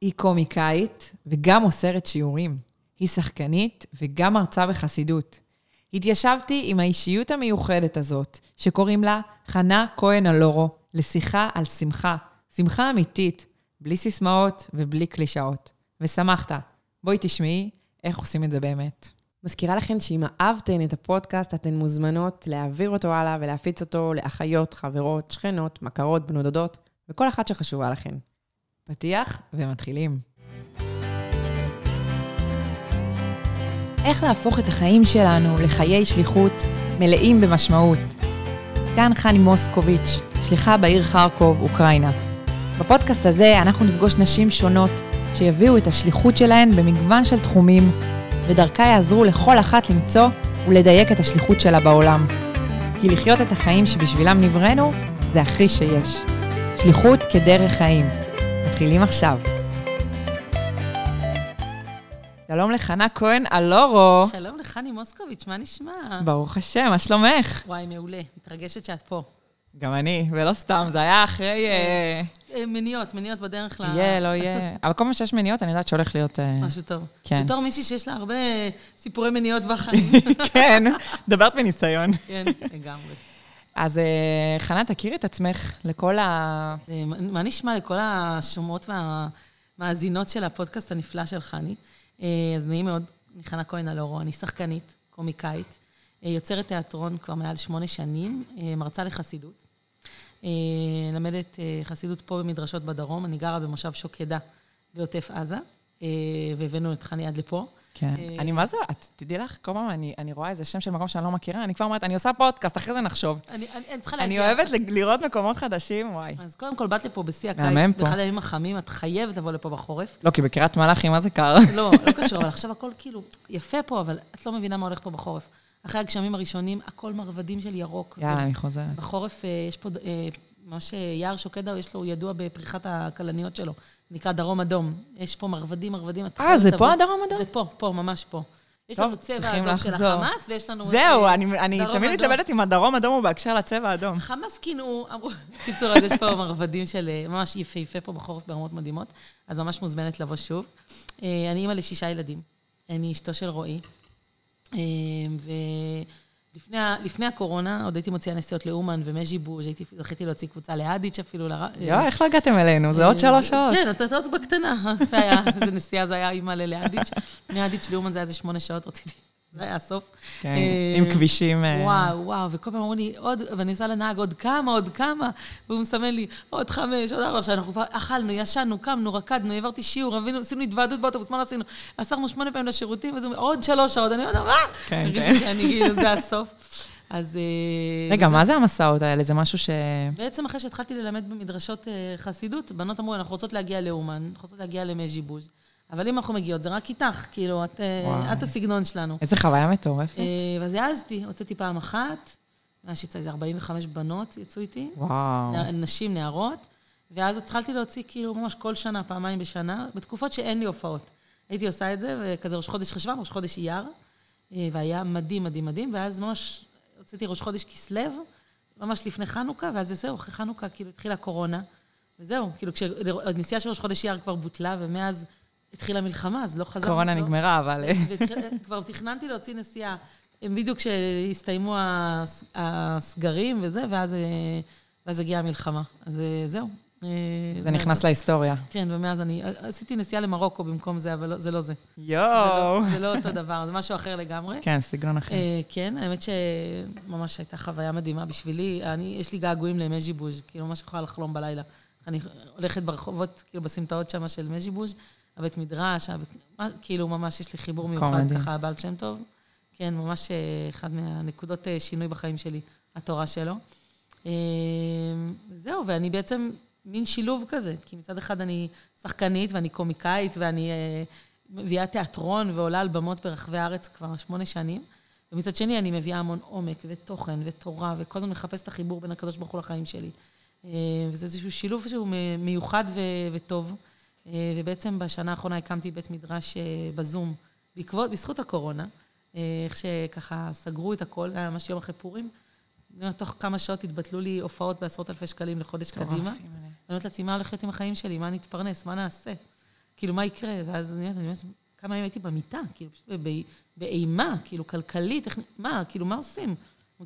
היא קומיקאית וגם מוסרת שיעורים. היא שחקנית וגם מרצה בחסידות. התיישבתי עם האישיות המיוחדת הזאת, שקוראים לה חנה כהן אלורו, לשיחה על שמחה. שמחה אמיתית, בלי סיסמאות ובלי קלישאות. ושמחת. בואי תשמעי איך עושים את זה באמת. מזכירה לכן שאם אהבתן את הפודקאסט, אתן מוזמנות להעביר אותו הלאה ולהפיץ אותו לאחיות, חברות, שכנות, מכרות, בנות דודות, וכל אחת שחשובה לכן. פתיח ומתחילים. איך להפוך את החיים שלנו לחיי שליחות מלאים במשמעות. כאן חני מוסקוביץ', שליחה בעיר חרקוב, אוקראינה. בפודקאסט הזה אנחנו נפגוש נשים שונות שיביאו את השליחות שלהן במגוון של תחומים, ודרכה יעזרו לכל אחת למצוא ולדייק את השליחות שלה בעולם. כי לחיות את החיים שבשבילם נבראנו, זה הכי שיש. שליחות כדרך חיים. מתחילים עכשיו. שלום לחנה כהן אלורו. שלום לחני מוסקוביץ', מה נשמע? ברוך השם, מה שלומך? וואי, מעולה. מתרגשת שאת פה. גם אני, ולא סתם, זה היה אחרי... אה, אה, מניות, מניות בדרך ל... יהיה, לא יהיה. אבל כל פעם שיש מניות, אני יודעת שהולך להיות... אה, משהו טוב. כן. בתור מישהי שיש לה הרבה סיפורי מניות בחיים. כן, מדברת מניסיון. כן, לגמרי. אז אה, חנה, תכירי את עצמך לכל ה... אה, מה נשמע לכל השומעות והמאזינות של הפודקאסט הנפלא של חני? אה, אז נעים מאוד, אני חנה כהן אלורו, אני שחקנית, קומיקאית, יוצרת תיאטרון כבר מעל שמונה שנים, מרצה לחסידות. למדת חסידות פה במדרשות בדרום, אני גרה במושב שוקדה בעוטף עזה, והבאנו את חני עד לפה. כן. אה, אני מה זה, את תדעי לך, כל פעם אני, אני רואה איזה שם של מקום שאני לא מכירה, אני כבר אומרת, אני עושה פודקאסט, אחרי זה נחשוב. אני, אני, אני צריכה אני להגיע. אוהבת ל- לראות מקומות חדשים, וואי. אז קודם כל, באת לפה בשיא הקיץ. באחד הימים החמים, את חייבת לבוא לפה בחורף. לא, כי בקריית מלאכי, מה זה קר? לא, לא קשור, אבל עכשיו הכל כאילו יפה פה, אבל את לא מבינה מה הולך פה בחורף. אחרי הגשמים הראשונים, הכל מרבדים של ירוק. יאללה, אני חוזרת. בחורף אה, יש פה, אה, ממש יער שוקדה, יש לו, הוא ידוע בפריחת הכלניות שלו. נקרא דרום אדום. יש פה מרבדים, מרבדים. אה, זה. פה הדרום אדום? זה פה, פה, ממש פה. יש לנו צבע אדום של. החמאס, ויש לנו... זהו, אני תמיד אדום. מתלבטת אם הדרום אדום הוא בהקשר לצבע האדום. חמאס קינו, אמרו, בקיצור, אז יש פה מרבדים של אה, ממש יפהפה פה בחורף ברמות מדהימות, אז ממש מוזמנת לבוא שוב. אה, אני אימא לשישה ילדים, אני אשתו של רועי, אה, ה- לפני הקורונה עוד הייתי מוציאה נסיעות לאומן ומז'יבוז', הייתי, זכיתי להוציא קבוצה לאדיץ' אפילו. לר- יואו, איך לא הגעתם אלינו? זה עוד שלוש שעות. כן, עוד בקטנה. זה היה, איזה נסיעה זה היה אימא לאדיץ'. מאדיץ' לאומן זה היה איזה שמונה שעות, רציתי, זה היה הסוף. כן, אה, עם כבישים... אה, וואו, וואו, וכל פעם אמרו לי, עוד, ואני עושה לנהג, עוד כמה, עוד כמה, והוא מסמן לי, עוד חמש, עוד ארבע, שאנחנו כבר אכלנו, ישנו, קמנו, רקדנו, העברתי שיעור, עשינו, עשינו התוועדות באוטובוס, מה לא עשינו? אסרנו שמונה פעמים לשירותים, וזה עוד שלוש שעות, אני אומרת, מה? כן, הרגישו כן. שאני, כאילו, זה הסוף. אז... אה, רגע, וזה- מה זה המסעות האלה? זה משהו ש... בעצם אחרי שהתחלתי ללמד במדרשות אה, חסידות, בנות אמרו, אנחנו רוצות להגיע לאומן, אנחנו רוצות להגיע למז'יבוז', אבל אם אנחנו מגיעות, זה רק איתך, כאילו, את, אה. את הסגנון שלנו. איזה חוויה מטורפת. אה, ואז העזתי, הוצאתי פעם אחת, ממש יצא איזה 45 בנות יצאו איתי, וואו. נשים, נערות, ואז התחלתי להוציא כאילו ממש כל שנה, פעמיים בשנה, בתקופות שאין לי הופעות. הייתי עושה את זה, וכזה ראש חודש חשוון, ראש חודש אייר, אה, והיה מדהים, מדהים, מדהים, ואז ממש הוצאתי ראש חודש כסלו, ממש לפני חנוכה, ואז זהו, אחרי חנוכה כאילו התחילה הקורונה, וזהו, כאילו כשהנסיעה של ראש חודש אייר כבר בוטלה, ומאז התחילה מלחמה, אז לא חזרנו. קורונה לא- נגמרה, אבל... אה, והתחיל- כבר תכננתי להוציא נסיעה, בדיוק כשהסתיימו הס- הסגרים וזה, ואז, אה, ואז הגיעה המלחמה. אז אה, זהו. אה, זה נכנס להיסטוריה. כן, ומאז אני עשיתי נסיעה למרוקו במקום זה, אבל לא- זה לא זה. יואו. לא- זה לא אותו דבר, זה משהו אחר לגמרי. כן, סגנון אחר. אה, כן, האמת שממש הייתה חוויה מדהימה בשבילי. אני, יש לי געגועים למז'יבוז', כאילו ממש יכולה לחלום בלילה. אני הולכת ברחובות, כאילו בסמטאות שם של מז'יבוז', הבית מדרש, מה- כאילו ממש יש לי חיבור מיוחד מדהים. ככה, הבעל שם טוב. כן, ממש אה, אחד מהנקודות אה, שינוי בחיים שלי, התורה שלו. אה, זהו, ואני בעצם מין שילוב כזה, כי מצד אחד אני שחקנית ואני קומיקאית ואני אה, מביאה תיאטרון ועולה על במות ברחבי הארץ כבר שמונה שנים, ומצד שני אני מביאה המון עומק ותוכן ותורה, וכל הזמן מחפש את החיבור בין הקדוש ברוך הוא לחיים שלי. וזה איזשהו שילוב שהוא מיוחד ו- וטוב. אה, ובעצם בשנה האחרונה הקמתי בית מדרש אה, בזום, בעקבות, בזכות הקורונה, אה, איך שככה סגרו את הכל, היה ממש יום אחרי פורים. תוך כמה שעות התבטלו לי הופעות בעשרות אלפי שקלים לחודש קדימה. אני אומרת לעצמי, מה להיות עם החיים שלי? מה אני אתפרנס? מה נעשה? כאילו, מה יקרה? ואז אני אומרת, כמה ימים הייתי במיטה, כאילו, פשוט באימה, כאילו, כלכלית, איך, מה, כאילו, מה עושים?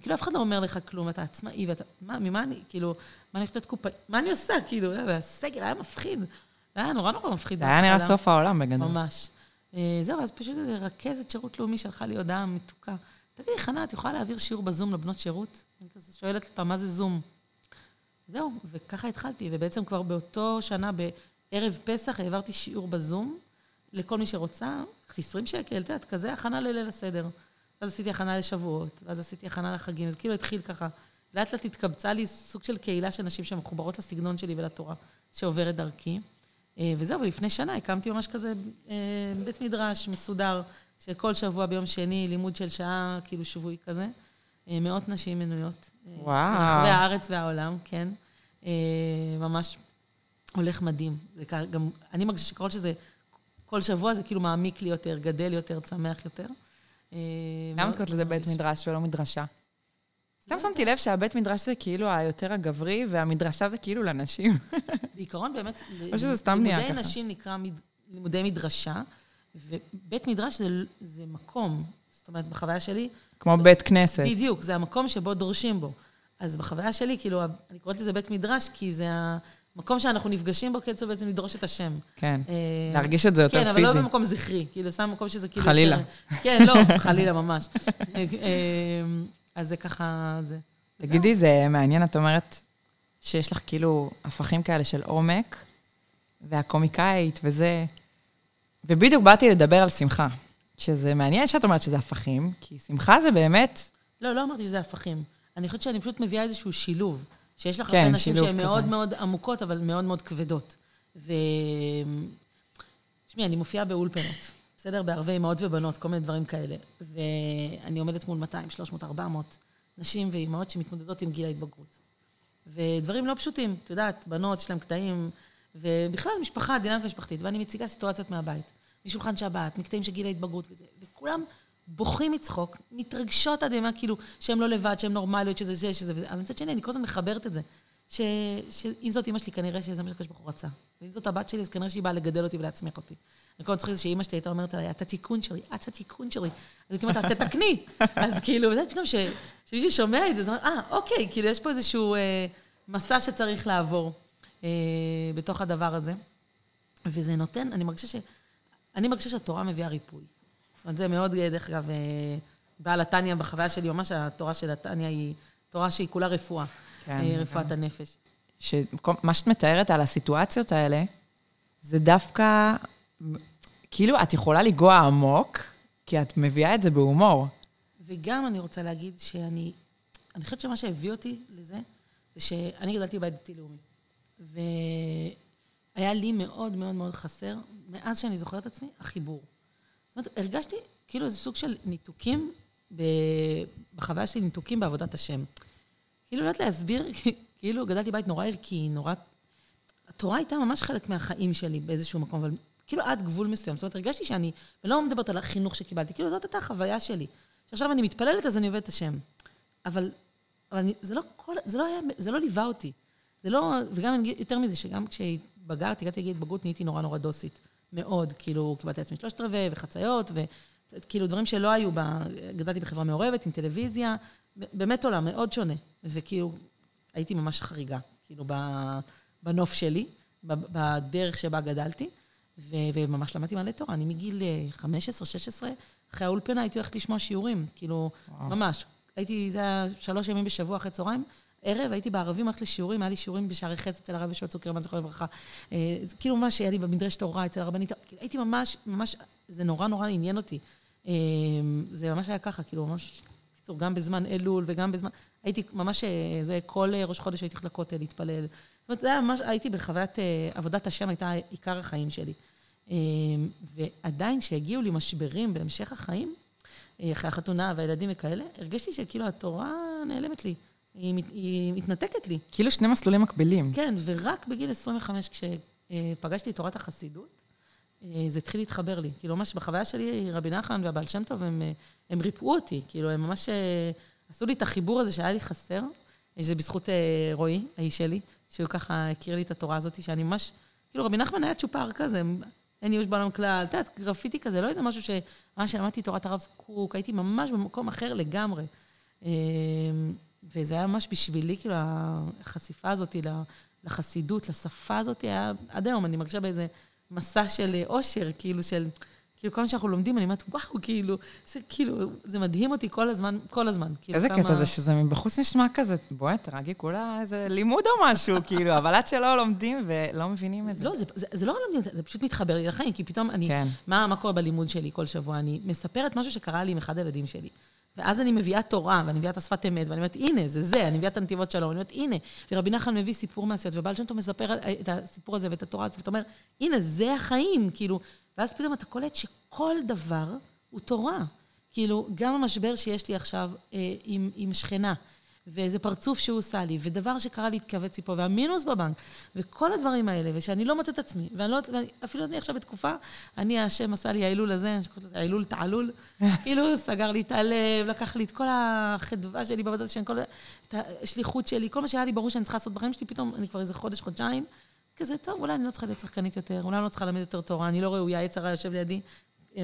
כאילו, אף אחד לא אומר לך כלום, אתה עצמאי, ואתה, מה, ממה אני, כאילו, מה אני הולכת קופאי, מה אני עושה, כאילו, והסגל היה מפחיד. זה היה נורא נורא מפחיד. זה היה נראה. סוף העולם בגדול. ממש. אה, זהו, אז פשוט איזה רכזת שירות לאומי שלחה לי הודעה מתוקה. תגידי, חנה, את יכולה להעביר שיעור בזום לבנות שירות? אני כזה שואלת אותה, מה זה זום? זהו, וככה התחלתי, ובעצם כבר באותו שנה, בערב פסח, העברתי שיעור בזום לכל מי שרוצה, 20 שקל, את יודעת, כזה הכנה לליל הסדר. ואז עשיתי הכנה לשבועות, ואז עשיתי הכנה לחגים, אז כאילו התחיל ככה. לאט לאט התקבצה לי סוג של קהילה של נשים שמחוברות לסגנון שלי ולתורה, שעוברת דרכי. אה, וזהו, ולפני שנה הקמתי ממש כזה אה, בית מדרש מסודר, שכל שבוע ביום שני, לימוד של שעה, כאילו שבועי כזה. אה, מאות נשים מנויות. וואו. ברחבי הארץ והעולם, כן. ממש הולך מדהים. זה גם, אני מרגישה שככל שזה, כל שבוע זה כאילו מעמיק לי יותר, גדל יותר, צמח יותר. למה את קוראת לזה בית. מדרש ולא מדרשה? סתם שמתי לב שהבית מדרש זה כאילו היותר הגברי, והמדרשה זה כאילו לנשים. בעיקרון באמת, או שזה סתם נהיה לימודי ככה? נשים נקרא לימודי מדרשה, ובית מדרש זה, זה מקום, זאת אומרת, בחוויה שלי, כמו בית כנסת. בדיוק, זה המקום שבו דורשים בו. אז בחוויה שלי, כאילו, אני קוראת לזה בית מדרש, כי זה המקום שאנחנו נפגשים בו, כאילו בעצם לדרוש את השם. כן. אה, להרגיש את זה יותר כן, אבל לא פיזי. במקום זכרי, כאילו, סתם במקום שזה כאילו... חלילה. כן, לא, חלילה ממש. אז זה ככה, זה. תגידי, זה מעניין, את אומרת שיש לך כאילו הפכים כאלה של עומק, והקומיקאית וזה... ובדיוק באתי לדבר על שמחה, שזה מעניין שאת אומרת שזה הפכים, כי שמחה זה באמת... לא, לא אמרתי שזה הפכים. אני חושבת שאני פשוט מביאה איזשהו שילוב, שיש לך כן, הרבה נשים שהן. מאוד מאוד עמוקות, אבל מאוד מאוד כבדות. ו... תשמעי, אני מופיעה באולפנות, בסדר? בערבי אמהות ובנות, כל מיני דברים כאלה. ואני עומדת מול 200, 300, 400 נשים ואימהות שמתמודדות עם גיל ההתבגרות. ודברים לא פשוטים, את יודעת, בנות, יש להן קטעים, ובכלל משפחה, דינמיקה משפחתית, ואני מציגה סיטואציות מהבית, משולחן שבת, מקטעים של גיל ההתבגרות וזה, וכולם בוכים מצחוק, מתרגשות עד ימה, כאילו, שהם לא לבד, שהם נורמליות, שזה זה, שזה וזה, אבל מצד שני, אני כל הזמן מחברת את זה. ש... שאם זאת אימא שלי, כנראה שזה מה שהקדוש ברוך הוא רצה. ואם זאת הבת שלי, אז כנראה שהיא באה לגדל אותי ולהצמיח אותי. אני כל הזמן שאימא שלי הייתה אומרת עליי, את התיקון שלי, את התיקון שלי. אז הייתי אומרת, אז תתקני. אז כאילו, וזה פתאום שמישהו שומע את זה, אז אומר, אה, אוקיי, כאילו, יש פה איזשהו אה, מסע שצריך לעבור אה, בתוך הדבר הזה. וזה נותן, אני מרגישה ש... אני מרגישה שהתורה מביאה ריפוי. זאת אומרת, זה מאוד, אה, דרך אגב, אה, בעל התניא בחוויה שלי, ממש התורה של התניא היא תורה שהיא כולה רפואה, כן, רפואת הנפש. שמה שאת מתארת על הסיטואציות האלה, זה דווקא, כאילו, את יכולה לגוע עמוק, כי את מביאה את זה בהומור. וגם אני רוצה להגיד שאני, אני חושבת שמה שהביא אותי לזה, זה שאני גדלתי בבית דתי-לאומי. והיה לי מאוד מאוד מאוד חסר, מאז שאני זוכרת עצמי, החיבור. זאת אומרת, הרגשתי כאילו איזה סוג של ניתוקים. בחוויה שלי, ניתוקים בעבודת השם. כאילו, לא יודעת להסביר, כאילו גדלתי בבית נורא ערכי, נורא... התורה הייתה ממש חלק מהחיים שלי באיזשהו מקום, אבל כאילו עד גבול מסוים. זאת אומרת, הרגשתי שאני, ולא מדברת על החינוך שקיבלתי, כאילו זאת הייתה החוויה שלי. שעכשיו אני מתפללת, אז אני עובדת השם. אבל, אבל אני, זה לא כל, זה לא היה, זה לא ליווה אותי. זה לא, וגם יותר מזה, שגם כשהתבגרתי, הגעתי לגיל התבגרות, נהייתי נורא נורא דוסית. מאוד, כאילו, קיבלתי לעצמי שלושת רבעי וחציות, וכאילו דברים שלא היו בה, גדלתי בחברה מעורבת, עם טלוויזיה, באמת עולם מאוד שונה. וכאילו, הייתי ממש חריגה, כאילו, בנוף שלי, בדרך שבה גדלתי, וממש למדתי מלא תורה. אני מגיל אה, 15-16, אחרי האולפנה הייתי הולכת לשמוע שיעורים, כאילו, וואו. ממש. הייתי, זה היה שלוש ימים בשבוע אחרי צהריים. ערב, הייתי בערבים, הלכת לשיעורים, היה לי שיעורים בשערי חץ אצל הרב ישוע צוקרמן, זכרו לברכה. אה, כאילו ממש היה לי במדרש תורה אצל הרבנית, כאילו הייתי ממש, ממש, זה נורא נורא עניין אותי. אה, זה ממש היה ככה, כאילו ממש, בקיצור, גם בזמן אלול וגם בזמן, הייתי ממש, אה, זה כל אה, ראש חודש הייתי הולכת לכותל להתפלל. זאת אומרת, זה היה ממש, הייתי בחוויית אה, עבודת השם, הייתה עיקר החיים שלי. אה, ועדיין, כשהגיעו לי משברים בהמשך החיים, אה, אחרי החתונה והילדים וכאלה, הרגשתי שכאילו התורה נעלמת לי. היא, מת- היא מתנתקת לי. כאילו שני מסלולים מקבילים. כן, ורק בגיל 25, כשפגשתי את תורת החסידות, אה, זה התחיל להתחבר לי. כאילו, ממש בחוויה שלי, רבי נחמן והבעל שם טוב, הם, אה, הם ריפאו אותי. כאילו, הם ממש עשו לי את החיבור הזה שהיה לי חסר. זה בזכות רועי, האיש שלי, שהוא ככה הכיר לי את התורה הזאת, שאני ממש... כאילו, רבי נחמן היה צ'ופר כזה, אין ייאוש בעולם כלל. את יודעת, גרפיטי כזה, לא איזה משהו ש... ממש למדתי תורת הרב קוק, הייתי ממש במקום אחר לגמרי. אמ, וזה היה ממש בשבילי, כאילו, החשיפה הזאת לחסידות, לשפה הזאת, היה, עד היום אני מרגישה באיזה מסע של אושר, כאילו, של... כאילו, כל מה שאנחנו לומדים, אני אומרת, וואו, כאילו, זה כאילו, זה מדהים אותי כל הזמן, כל הזמן. כאילו, איזה כמה... קטע זה שזה מבחוץ נשמע כזה, בואי, תרגי כולה איזה לימוד או משהו, כאילו, אבל עד שלא לומדים ולא מבינים את זה. לא, זה, זה, זה לא לומדים, זה פשוט מתחבר לי לחיים, כי פתאום אני, כן. מה, מה קורה בלימוד שלי כל שבוע? אני מספרת משהו שקרה לי עם אחד הילדים שלי. ואז אני מביאה תורה, ואני מביאה את השפת אמת, ואני אומרת, הנה, זה זה, אני מביאה את הנתיבות שלום, ואני אומרת, הנה. ורבי נחמן מביא סיפור מעשיות, ובעל שם טוב מספר את הסיפור הזה ואת התורה הזאת, ואתה אומר, הנה, זה החיים, כאילו. ואז פתאום אתה קולט שכל דבר הוא תורה. כאילו, גם המשבר שיש לי עכשיו אה, עם, עם שכנה, ואיזה פרצוף שהוא עושה לי, ודבר שקרה לי להתכווץ לי פה, והמינוס בבנק, וכל הדברים האלה, ושאני לא מוצאת את עצמי, ואני לא, ואני, אפילו אני עכשיו בתקופה, אני, השם עשה לי האילול הזה, אני קוראת לזה האילול תעלול, כאילו סגר לי את הלב, לקח לי את כל החדווה שלי בעבודת השם, את השליחות שלי, כל מה שהיה לי ברור שאני צריכה לעשות בחיים שלי, פתאום אני כבר איזה חודש, חודשיים, כזה, טוב, אולי אני לא צריכה להיות שחקנית יותר, אולי אני לא צריכה ללמד יותר תורה, אני לא ראויה, יצרה יושב לידי,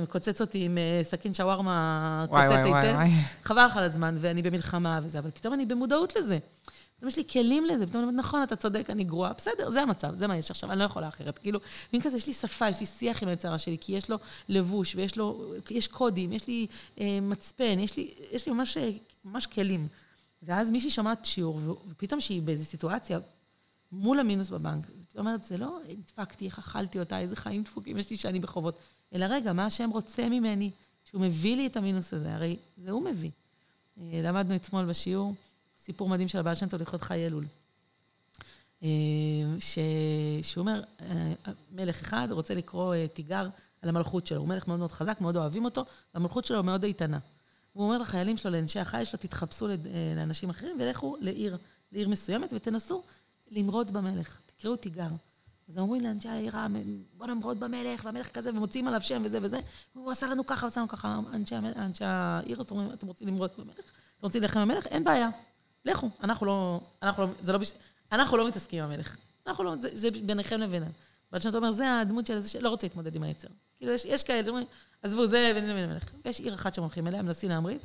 קוצץ אותי עם אה, סכין שווארמה, קוצץ היטב. חבל לך על הזמן, ואני במלחמה וזה, אבל פתאום אני במודעות לזה. פתאום יש לי כלים לזה, פתאום אני אומרת, נכון, אתה צודק, אני גרועה, בסדר, זה המצב, זה מה יש עכשיו, אני לא יכולה אחרת. כאילו, מין כזה, יש לי שפה, יש לי שיח עם היצרה שלי, כי יש לו לבוש, ויש לו, יש קודים, יש לי אה, מצפן, יש לי, יש לי ממש, אה, ממש כלים. ואז מישהי שומעת שיעור, ופתאום שהיא באיזו סיטואציה, מול המינוס בבנק, פתאום אומרת, זה לא נדפקתי, איך אכלתי אותה, איזה חיים דפוקים יש לי שאני בחובות. אלא רגע, מה השם רוצה ממני? שהוא מביא לי את המינוס הזה, הרי זה הוא מביא. אה, למדנו אתמול בשיעור סיפור מדהים של הבעל שם טוב לכבוד חי אלול. אה, ש... שהוא אומר, אה, מלך אחד רוצה לקרוא תיגר על המלכות שלו. הוא מלך מאוד מאוד חזק, מאוד אוהבים אותו, והמלכות שלו מאוד איתנה. הוא אומר לחיילים שלו, לאנשי החיל שלו, תתחפשו לאנשים אחרים ולכו לעיר, לעיר מסוימת ותנסו למרוד במלך. תקראו תיגר. אז אומרים לאנשי העירה, בוא נמרוד במלך, והמלך כזה, ומוציאים עליו שם וזה וזה. הוא עשה לנו ככה, עשה לנו ככה. אנשי, אנשי העיר, אז אומרים, אתם רוצים למרוד במלך? אתם רוצים להילחם במלך? אין בעיה. לכו. אנחנו לא, אנחנו לא, זה לא, אנחנו לא מתעסקים עם המלך. אנחנו לא, זה, זה ביניכם לבינם. ועד שאתה אומר, זה הדמות של זה שלא רוצה להתמודד עם היצר. כאילו, יש, יש כאלה שאומרים, עזבו, זה בינינו לבין המלך. ויש עיר אחת שהם הולכים אליה, מנסים להמריד,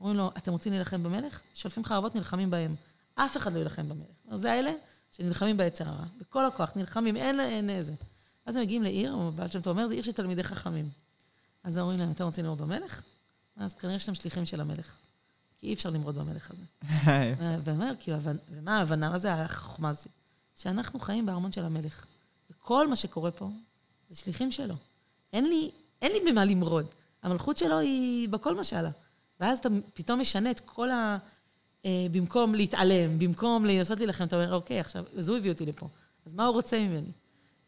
אומרים לו, אתם רוצים להילחם במלך? שולפים חרבות, נלחמים בהם. אף אחד לא יילחם במלך. זה האלה שנלחמים ביצר הרע, בכל הכוח, נלחמים, אין, אין איזה. אז הם מגיעים לעיר, בעל שם טוב אומר, זה עיר של תלמידי חכמים. אז אומרים להם, אתם רוצים לראות במלך? אז כנראה שאתם שליחים של המלך. כי אי אפשר למרוד במלך הזה. ואומר, כאילו, ומה ההבנה, מה זה החוכמה הזאת? שאנחנו חיים בארמון של המלך. וכל מה שקורה פה, זה שליחים שלו. אין לי, אין לי במה למרוד. המלכות שלו היא בכל משלה. ואז אתה פתאום משנה את כל ה... אה, במקום להתעלם, במקום לנסות להילחם, אתה אומר, אוקיי, עכשיו, אז הוא הביא אותי לפה. אז מה הוא רוצה ממני?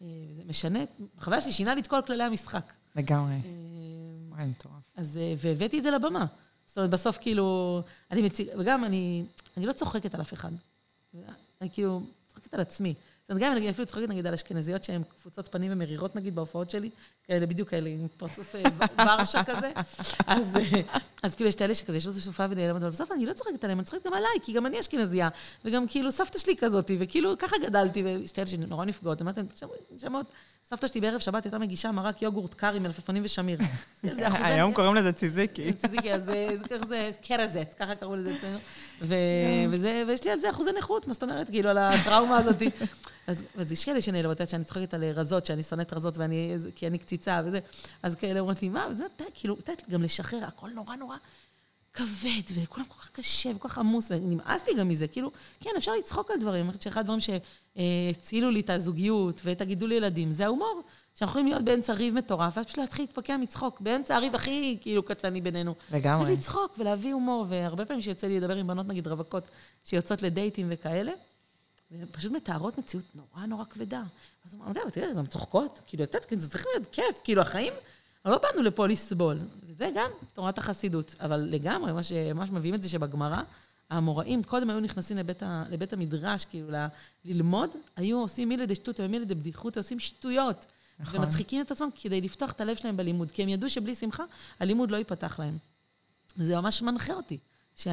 אה, זה משנה, החוויה שלי שינה לי את כל כללי המשחק. לגמרי. אה, וואי, מטורף. אז, והבאתי את זה לבמה. זאת אומרת, בסוף כאילו, אני מציג, וגם אני, אני לא צוחקת על אף אחד. אני כאילו צוחקת על עצמי. זאת אומרת, גם אני אפילו צוחקת נגיד על אשכנזיות שהן קפוצות פנים ומרירות נגיד בהופעות שלי, כאלה בדיוק כאלה עם פרצוף אה, ורשה כזה, אז, אה, אז כאילו יש את האלה שכזה ישבו בסופה ונעלמת, אבל בסוף אני לא צוחקת עליהם, אני צוחקת גם עליי, כי גם אני אשכנזייה, וגם כאילו סבתא שלי כזאתי, וכאילו ככה גדלתי, ויש את האלה שנורא נפגעות, אמרתי להם, נשמות, סבתא שלי בערב שבת הייתה מגישה מרק יוגורט קארי מלפפונים ושמיר. היום קוראים לזה ציזיקי. ציזיקי, אז זה קרזט, ככה קראו לזה אצלנו. ויש לי על זה אחוזי נכות, מה זאת אומרת? כאילו, על הטראומה הזאת. אז יש כאלה שנעלבות, שאני צוחקת על רזות, שאני שונאת רזות, כי אני קציצה וזה. אז כאלה אומרות לי, מה? וזה, כאילו, את יודעת, גם לשחרר, הכל נורא נורא כבד, וכולם כל כך קשה וכל כך עמוס, ונמאסתי גם מזה. כאילו, כן, אפשר לצחוק על דברים. אני חושבת שאחד הדברים שהצילו לי את הזוגיות ואת הגידול ילדים, זה ההומור. שאנחנו יכולים להיות באמצע ריב מטורף, ואז פשוט להתחיל להתפקע מצחוק, באמצע הריב הכי כאילו קטלני בינינו. לגמרי. ולצחוק ולהביא הומור, והרבה פעמים שיוצא לי לדבר עם בנות, נגיד רווקות, שיוצאות לדייטים וכאלה, והן פשוט מתארות מציאות נורא נורא כבדה. אז אומר, תראה, גם צוחקות, כאילו, את יודעת, זה צריך להיות כיף, כאילו, החיים, לא באנו לפה לסבול. וזה גם תורת החסידות. אבל לגמרי, מה שממש מביאים את זה שבגמרא, האמוראים קודם היו נכנסים לבית, ה, לבית המדרש, כאילו, ל, ללמוד, היו עושים מילי דשטות ומילי דבדיחות, עושים שטויות. נכון. ומצחיקים את עצמם כדי לפתוח את הלב שלהם בלימוד, כי הם ידעו שבלי שמחה, הלימוד לא ייפתח להם. זה ממש מנחה אותי. שה...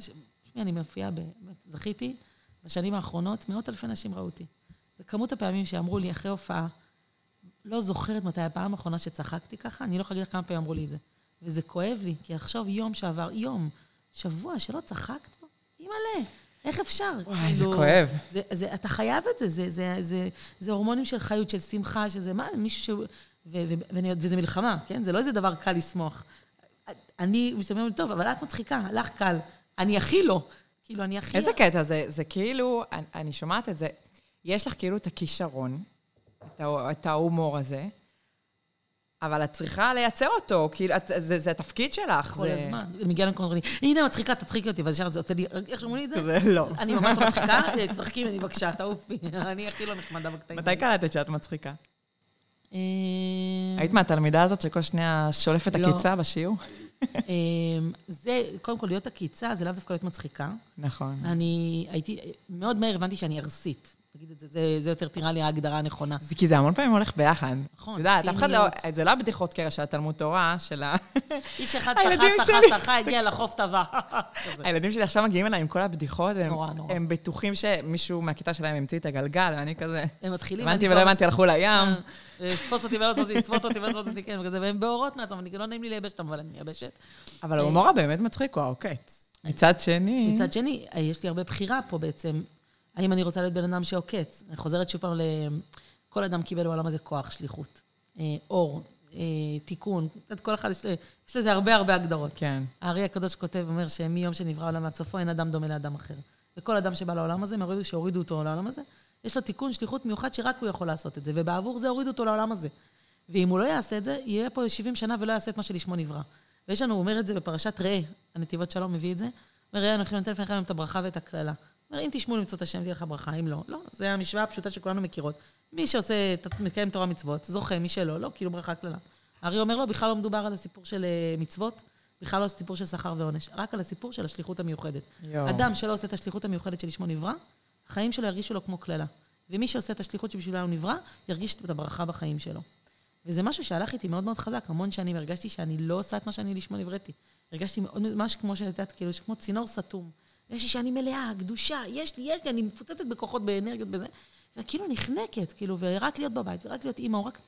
ש... אני מופיעה, באמת, זכיתי בשנים האחרונות, מאות אלפי נשים ראו אותי. וכמות הפעמים שאמרו לי אחרי הופעה, לא זוכרת מתי הפעם האחרונה שצחקתי ככה, אני לא יכולה להגיד לך כמה פעמים אמרו לי את זה. וזה כואב לי, כי עכשיו יום שעבר, יום, שבוע שלא צחקת בו, אימא'לה, איך אפשר? וואי, זה כאילו, כואב. זה, זה, אתה חייב את זה, זה, זה, זה, זה הורמונים של חיות, של שמחה, שזה מה, מישהו ש... ו, ו, ואני, וזה מלחמה, כן? זה לא איזה דבר קל לשמוח. אני משתמש טוב, אבל את מצחיקה, לך קל. אני הכי לא. כאילו, אני הכי... איזה קטע זה, זה כאילו, אני, אני שומעת את זה, יש לך כאילו את הכישרון, את, ההומור הזה, אבל את צריכה לייצר אותו, כאילו, את, זה, זה התפקיד שלך. כל זה... הזמן. מגיע להם כל הזמן, הנה, מצחיקה, תצחיקי אותי, ואז ישר זה יוצא לי, איך שאומרים לי את זה? זה לא. אני ממש לא מצחיקה, תצחקי ממני בבקשה, תעופי. אני הכי לא נחמדה בקטעים. מתי קלטת שאת מצחיקה? אה, היית מהתלמידה הזאת שכל שנייה שולפת לא. עקיצה בשיעור? אה, זה, קודם כל, להיות עקיצה, זה לאו דווקא להיות מצחיקה. נכון. אני הייתי, מאוד מהר הבנתי שאני ארסית. תגיד את זה, זה, זה יותר נראה לי ההגדרה הנכונה. זה כי זה המון פעמים הולך ביחד. נכון, יודעת, אף אחד לא... ציניות. זה לא הבדיחות קרע של התלמוד תורה, של ה... איש אחד שחה, שחה. שחה, הגיע לחוף טבע. הילדים שלי עכשיו מגיעים אליי עם כל הבדיחות, והם נורא, נורא. הם בטוחים שמישהו מהכיתה שלהם המציא את הגלגל, ואני כזה... הם מתחילים... הבנתי ולא הבנתי, הלכו לים. אה, תתפוס אותי ולא תתפוס אותי, תצפות אותי ולא תצפות אותי, כן, וכזה, והם באורות מעצמם, אני לא נעים לי לייבש אותם, אבל אני מייבשת. אבל ההומור הבאמת מצחיק הוא העוקץ. מצד שני... מצד שני, אה, יש לי הרבה בחירה פה בעצם, האם אני רוצה להיות בן אדם שעוקץ. אני חוזרת שוב פעם ל... כל אדם קיבל בעולם הזה כוח, שליחות, אה, אור, אה, תיקון. את כל אחד, יש, יש לזה הרבה הרבה הגדרות. כן. הארי הקדוש כותב, אומר שמיום שנברא העולם עד סופו, אין אדם דומה לאדם אחר. וכל אדם שבא לעולם הזה, מהרגע שהורידו אותו לעולם הזה, יש לו תיקון, שליחות מיוחד שרק הוא יכול לעשות את זה, ובעבור זה הורידו אותו לעולם הזה. ואם הוא לא יעשה את זה, יהיה פה 70 שנה ולא יעשה את מה שלשמו נברא. ויש לנו, הוא אומר את זה בפרשת ראה, הנתיבות שלום מביא את זה, אומר, ראה, אנוכי נותן לפניכם את הברכה ואת הקללה. אומר, אם תשמעו למצוות השם, תהיה לך ברכה, אם לא, לא. זה המשוואה הפשוטה שכולנו מכירות. מי שעושה, מקיים תורה מצוות, זוכה, מי שלא, לא, כאילו ברכה קללה. הארי אומר לו, בכלל לא מדובר על הסיפור של אה, מצוות, בכלל לא סיפור של שכר ועונש, רק על הסיפור של השליחות המיוחדת. יואו. אדם שלא עושה את השליחות המיוחדת שלשמו נברא, החיים שלו ירגישו לו כמו קללה. ומי שעושה את השליחות שבשבילה הוא נברא, ירגיש את הברכה בחיים שלו. וזה משהו שהלך איתי מאוד מאוד חזק, המון שנים הרגשתי שאני לא עושה את מה שאני לשמו נבראתי. הרגשתי מאוד, ממש כמו שאת יודעת, כאילו, כמו צינור סתום. הרגשתי שאני מלאה, קדושה, יש לי, יש לי, אני מפוצצת בכוחות, באנרגיות, בזה. וכאילו נחנקת, כאילו, ורק להיות בבית, ורק להיות אימא, רק...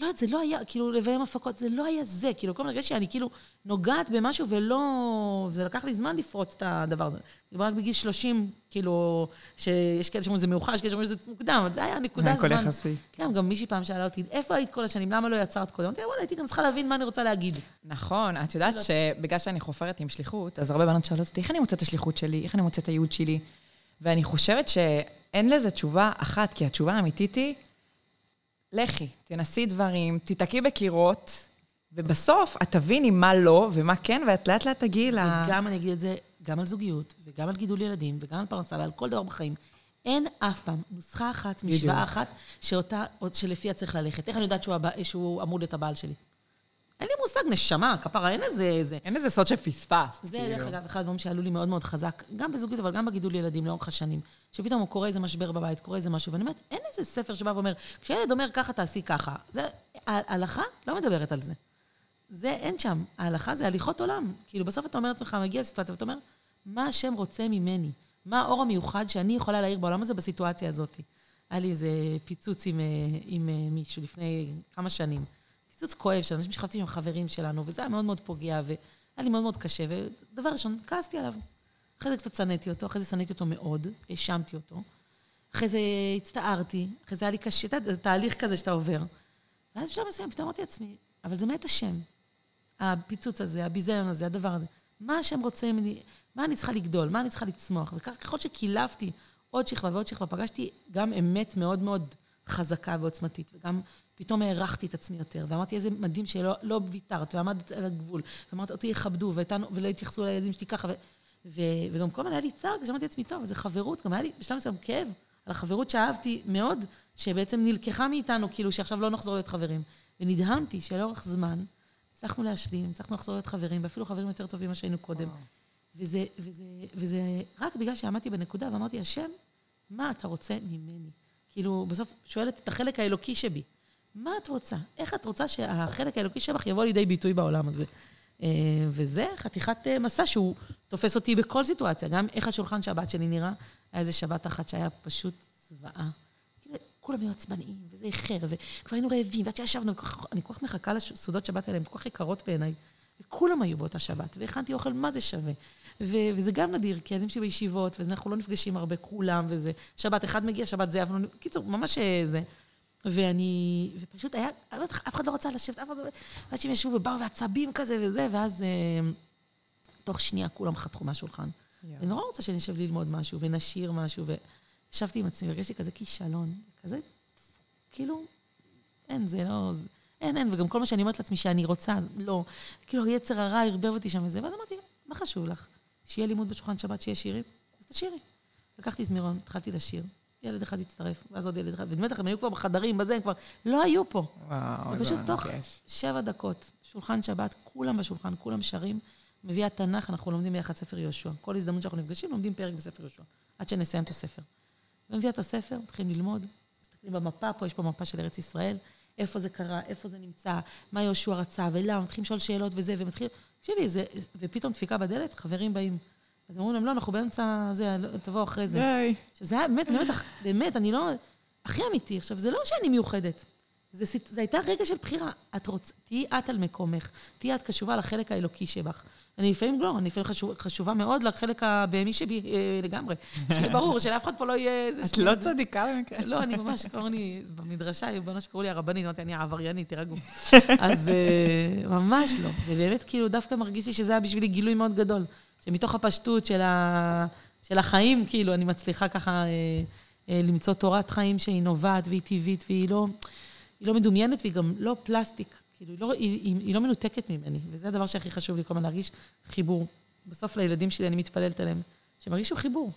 לא יודעת, זה לא היה, כאילו, לביים הפקות, זה לא היה זה. כאילו, כל מיני הרגשתי שאני כאילו נוגעת במשהו ולא... זה לקח לי זמן לפרוץ את הדבר הזה. רק בגיל 30, כאילו, שיש כאלה שאומרים שזה מאוחר, יש כאלה שאומרים שזה מוקדם, אבל זה היה נקודה הכל זמן. יחסי. כן, גם מישהי פעם שאלה אותי, איפה היית כל השנים? למה לא יצרת קודם? אמרתי לה, וואלה, הייתי גם צריכה להבין מה אני רוצה להגיד. נכון, את יודעת שבגלל שאני חופרת עם שליחות, אז הרבה בנות שואלות אותי, איך אני מוצאת את השליחות שלי? איך אני מוצאת את הייעוד שלי? ואני חושבת שאין לזה תשובה אחת, כי התשובה האמיתית היא, לכי, תנסי דברים, תיתקעי בקירות, ובסוף את תביני מה לא ומה כן, ואת לאט לאט תגיעי ל... וגם אני אגיד את זה, גם על זוגיות, וגם על גידול ילדים, וגם על פרנסה, ועל כל דבר בחיים. אין אף פעם נוסחה אחת. משוואה אחת, שאותה, או שלפיה צריך ללכת. איך אני יודעת שהוא, הבא, שהוא אמור להיות הבעל שלי? אין לי מושג, נשמה, כפרה, אין איזה... איזה. אין איזה סוד שפספסת. זה, כאילו. דרך אגב, אחד הדברים שעלו לי מאוד מאוד חזק, גם בזוגיות, אבל גם בגידול ילדים לאורך השנים. שפתאום הוא קורא איזה משבר בבית, קורא איזה משהו, ואני אומרת, אין איזה ספר שבא ואומר, כשילד אומר ככה, תעשי ככה. זה, ההלכה לא מדברת על זה. זה, אין שם. ההלכה זה הליכות עולם. כאילו, בסוף אתה אומר לעצמך, מגיע לסיטואציה, ואתה אומר, מה השם רוצה ממני? מה האור המיוחד שאני יכולה להעיר בעולם הזה בסיטואציה הזאת? היה לי איזה פיצוץ עם, אה, עם אה, מישהו לפני כמה שנים. פיצוץ כואב של אנשים שחשבתי שהם חברים שלנו, וזה היה מאוד מאוד פוגע, והיה לי מאוד מאוד קשה, ודבר ראשון, כעסתי עליו. אחרי זה קצת שנאתי אותו, אחרי זה שנאתי אותו מאוד, האשמתי אותו. אחרי זה הצטערתי, אחרי זה היה לי קשה, אתה יודע, זה תהליך כזה שאתה עובר. ואז בשלב מסוים פתאום אמרתי לעצמי, אבל זה מאת השם. הפיצוץ הזה, הביזיון הזה, הדבר הזה. מה השם רוצה ממני, מה אני צריכה לגדול, מה אני צריכה לצמוח. וככל שקילפתי עוד שכבה ועוד שכבה, פגשתי גם אמת מאוד מאוד חזקה ועוצמתית, וגם פתאום הערכתי את עצמי יותר, ואמרתי, איזה מדהים שלא לא ויתרת, ועמדת על הגבול, ואמרת, אותי יכבדו, ולא התייחסו לילדים שלי ככה, ו, ו, וגם כל הזמן היה לי צער, כשאמרתי לעצמי, טוב, זה חברות, גם היה לי בשלב מסוים כאב על החברות שאהבתי מאוד, שבעצם נלקחה מאיתנו, כאילו שעכשיו לא נחזור להיות חברים. ונדהמתי שלאורך זמן הצלחנו להשלים, הצלחנו לחזור להיות חברים, ואפילו חברים יותר טובים ממה שהיינו קודם. וזה, וזה, וזה רק בגלל שעמדתי בנקודה ואמרתי, השם, מה אתה רוצה ממני? כאילו, בסוף שואלת את החלק האלוקי שבי, מה את רוצה? איך את רוצה שהחלק האלוקי שבך יבוא לידי ביטוי בעולם הזה? אה, וזה חתיכת אה, מסע שהוא תופס אותי בכל סיטואציה. גם איך השולחן שבת שלי נראה, היה איזה שבת אחת שהיה פשוט זוועה. כאילו, כולם היו עצבניים, וזה איחר, וכבר היינו רעבים, ועד שישבנו, אני כל כך מחכה לסעודות שבת האלה, הן כל כך יקרות בעיניי. וכולם היו באותה שבת, והכנתי אוכל, מה זה שווה? ו- וזה גם נדיר, כי הילדים שלי בישיבות, ואנחנו לא נפגשים הרבה, כולם, וזה... שבת אחד מגיע, שבת זה, אבל... קיצור, ממש אה, זה. ואני... ופשוט היה... אף אחד לא רצה לשבת, אף אחד לא... עד שהם ישבו ובאו ועצבים כזה וזה, ואז... אה, תוך שנייה כולם חתכו מהשולחן. אני נורא רוצה שנשב ללמוד משהו, ונשאיר משהו, וישבתי עם עצמי, והרגשתי כזה כישלון, כזה, כאילו, אין, זה לא... אין, אין, וגם כל מה שאני אומרת לעצמי שאני רוצה, לא. כאילו, יצר הרע ערבב אותי שם וזה, ואז אמרתי, מה חשוב לך? שיהיה לימוד בשולחן שבת, שיהיה שירים? אז תשאירי. לקחתי זמירון, התחלתי לשיר. ילד אחד הצטרף, ואז עוד ילד אחד, ונדמה לכם, היו כבר בחדרים, בזה, הם כבר לא היו פה. וואו, ופשוט תוך שבע דקות, שולחן שבת, כולם בשולחן, כולם שרים. מביא התנ"ך, אנחנו לומדים ביחד ספר יהושע. כל הזדמנות שאנחנו נפגשים, לומדים פרק בספר יהושע, עד שנסיים את הספר. ומביא את הספר, מתחילים ללמוד, מסתכלים במפה, פה יש פה מפה של ארץ ישראל, איפה זה קרה, איפה זה נמצא, מה יהושע רצה ולמה, מתחילים לשאול שאלות וזה, ומתחיל... תקשיבי, זה... ופתאום דפיקה בדלת, חברים באים. אז אומרים להם, לא, אנחנו באמצע זה, לא, תבואו אחרי זה. די. עכשיו, זה היה באמת, באמת, באמת, אני לא... הכי אמיתי. עכשיו, זה לא שאני מיוחדת. זה, זה הייתה רגע של בחירה. את רוצה, תהיי את על מקומך, תהיי את קשובה לחלק האלוקי שבך. אני לפעמים לא, אני לפעמים חשוב, חשובה מאוד לחלק הבהמי שבי אה, לגמרי. שיהיה ברור, שלאף אחד פה לא יהיה... איזה... את לא צדיקה במקרה. לא, אני ממש, קראו לי, במדרשה, היו בנות שקראו לי הרבנית, אמרתי, אני העבריינית, תירגעו. אז אה, ממש לא. ובאמת, כאילו, דווקא מרגיש לי שזה היה בשבילי גילוי מאוד גדול. שמתוך הפשטות של, ה, של החיים, כאילו, אני מצליחה ככה אה, אה, למצוא תורת חיים שהיא נובעת והיא טבעית, והיא לא... היא לא מדומיינת והיא גם לא פלסטיק. כאילו, היא לא, היא, היא, היא לא מנותקת ממני, וזה הדבר שהכי חשוב לי כל הזמן, להרגיש חיבור. בסוף לילדים שלי אני מתפללת עליהם, שהם ירגישו חיבור.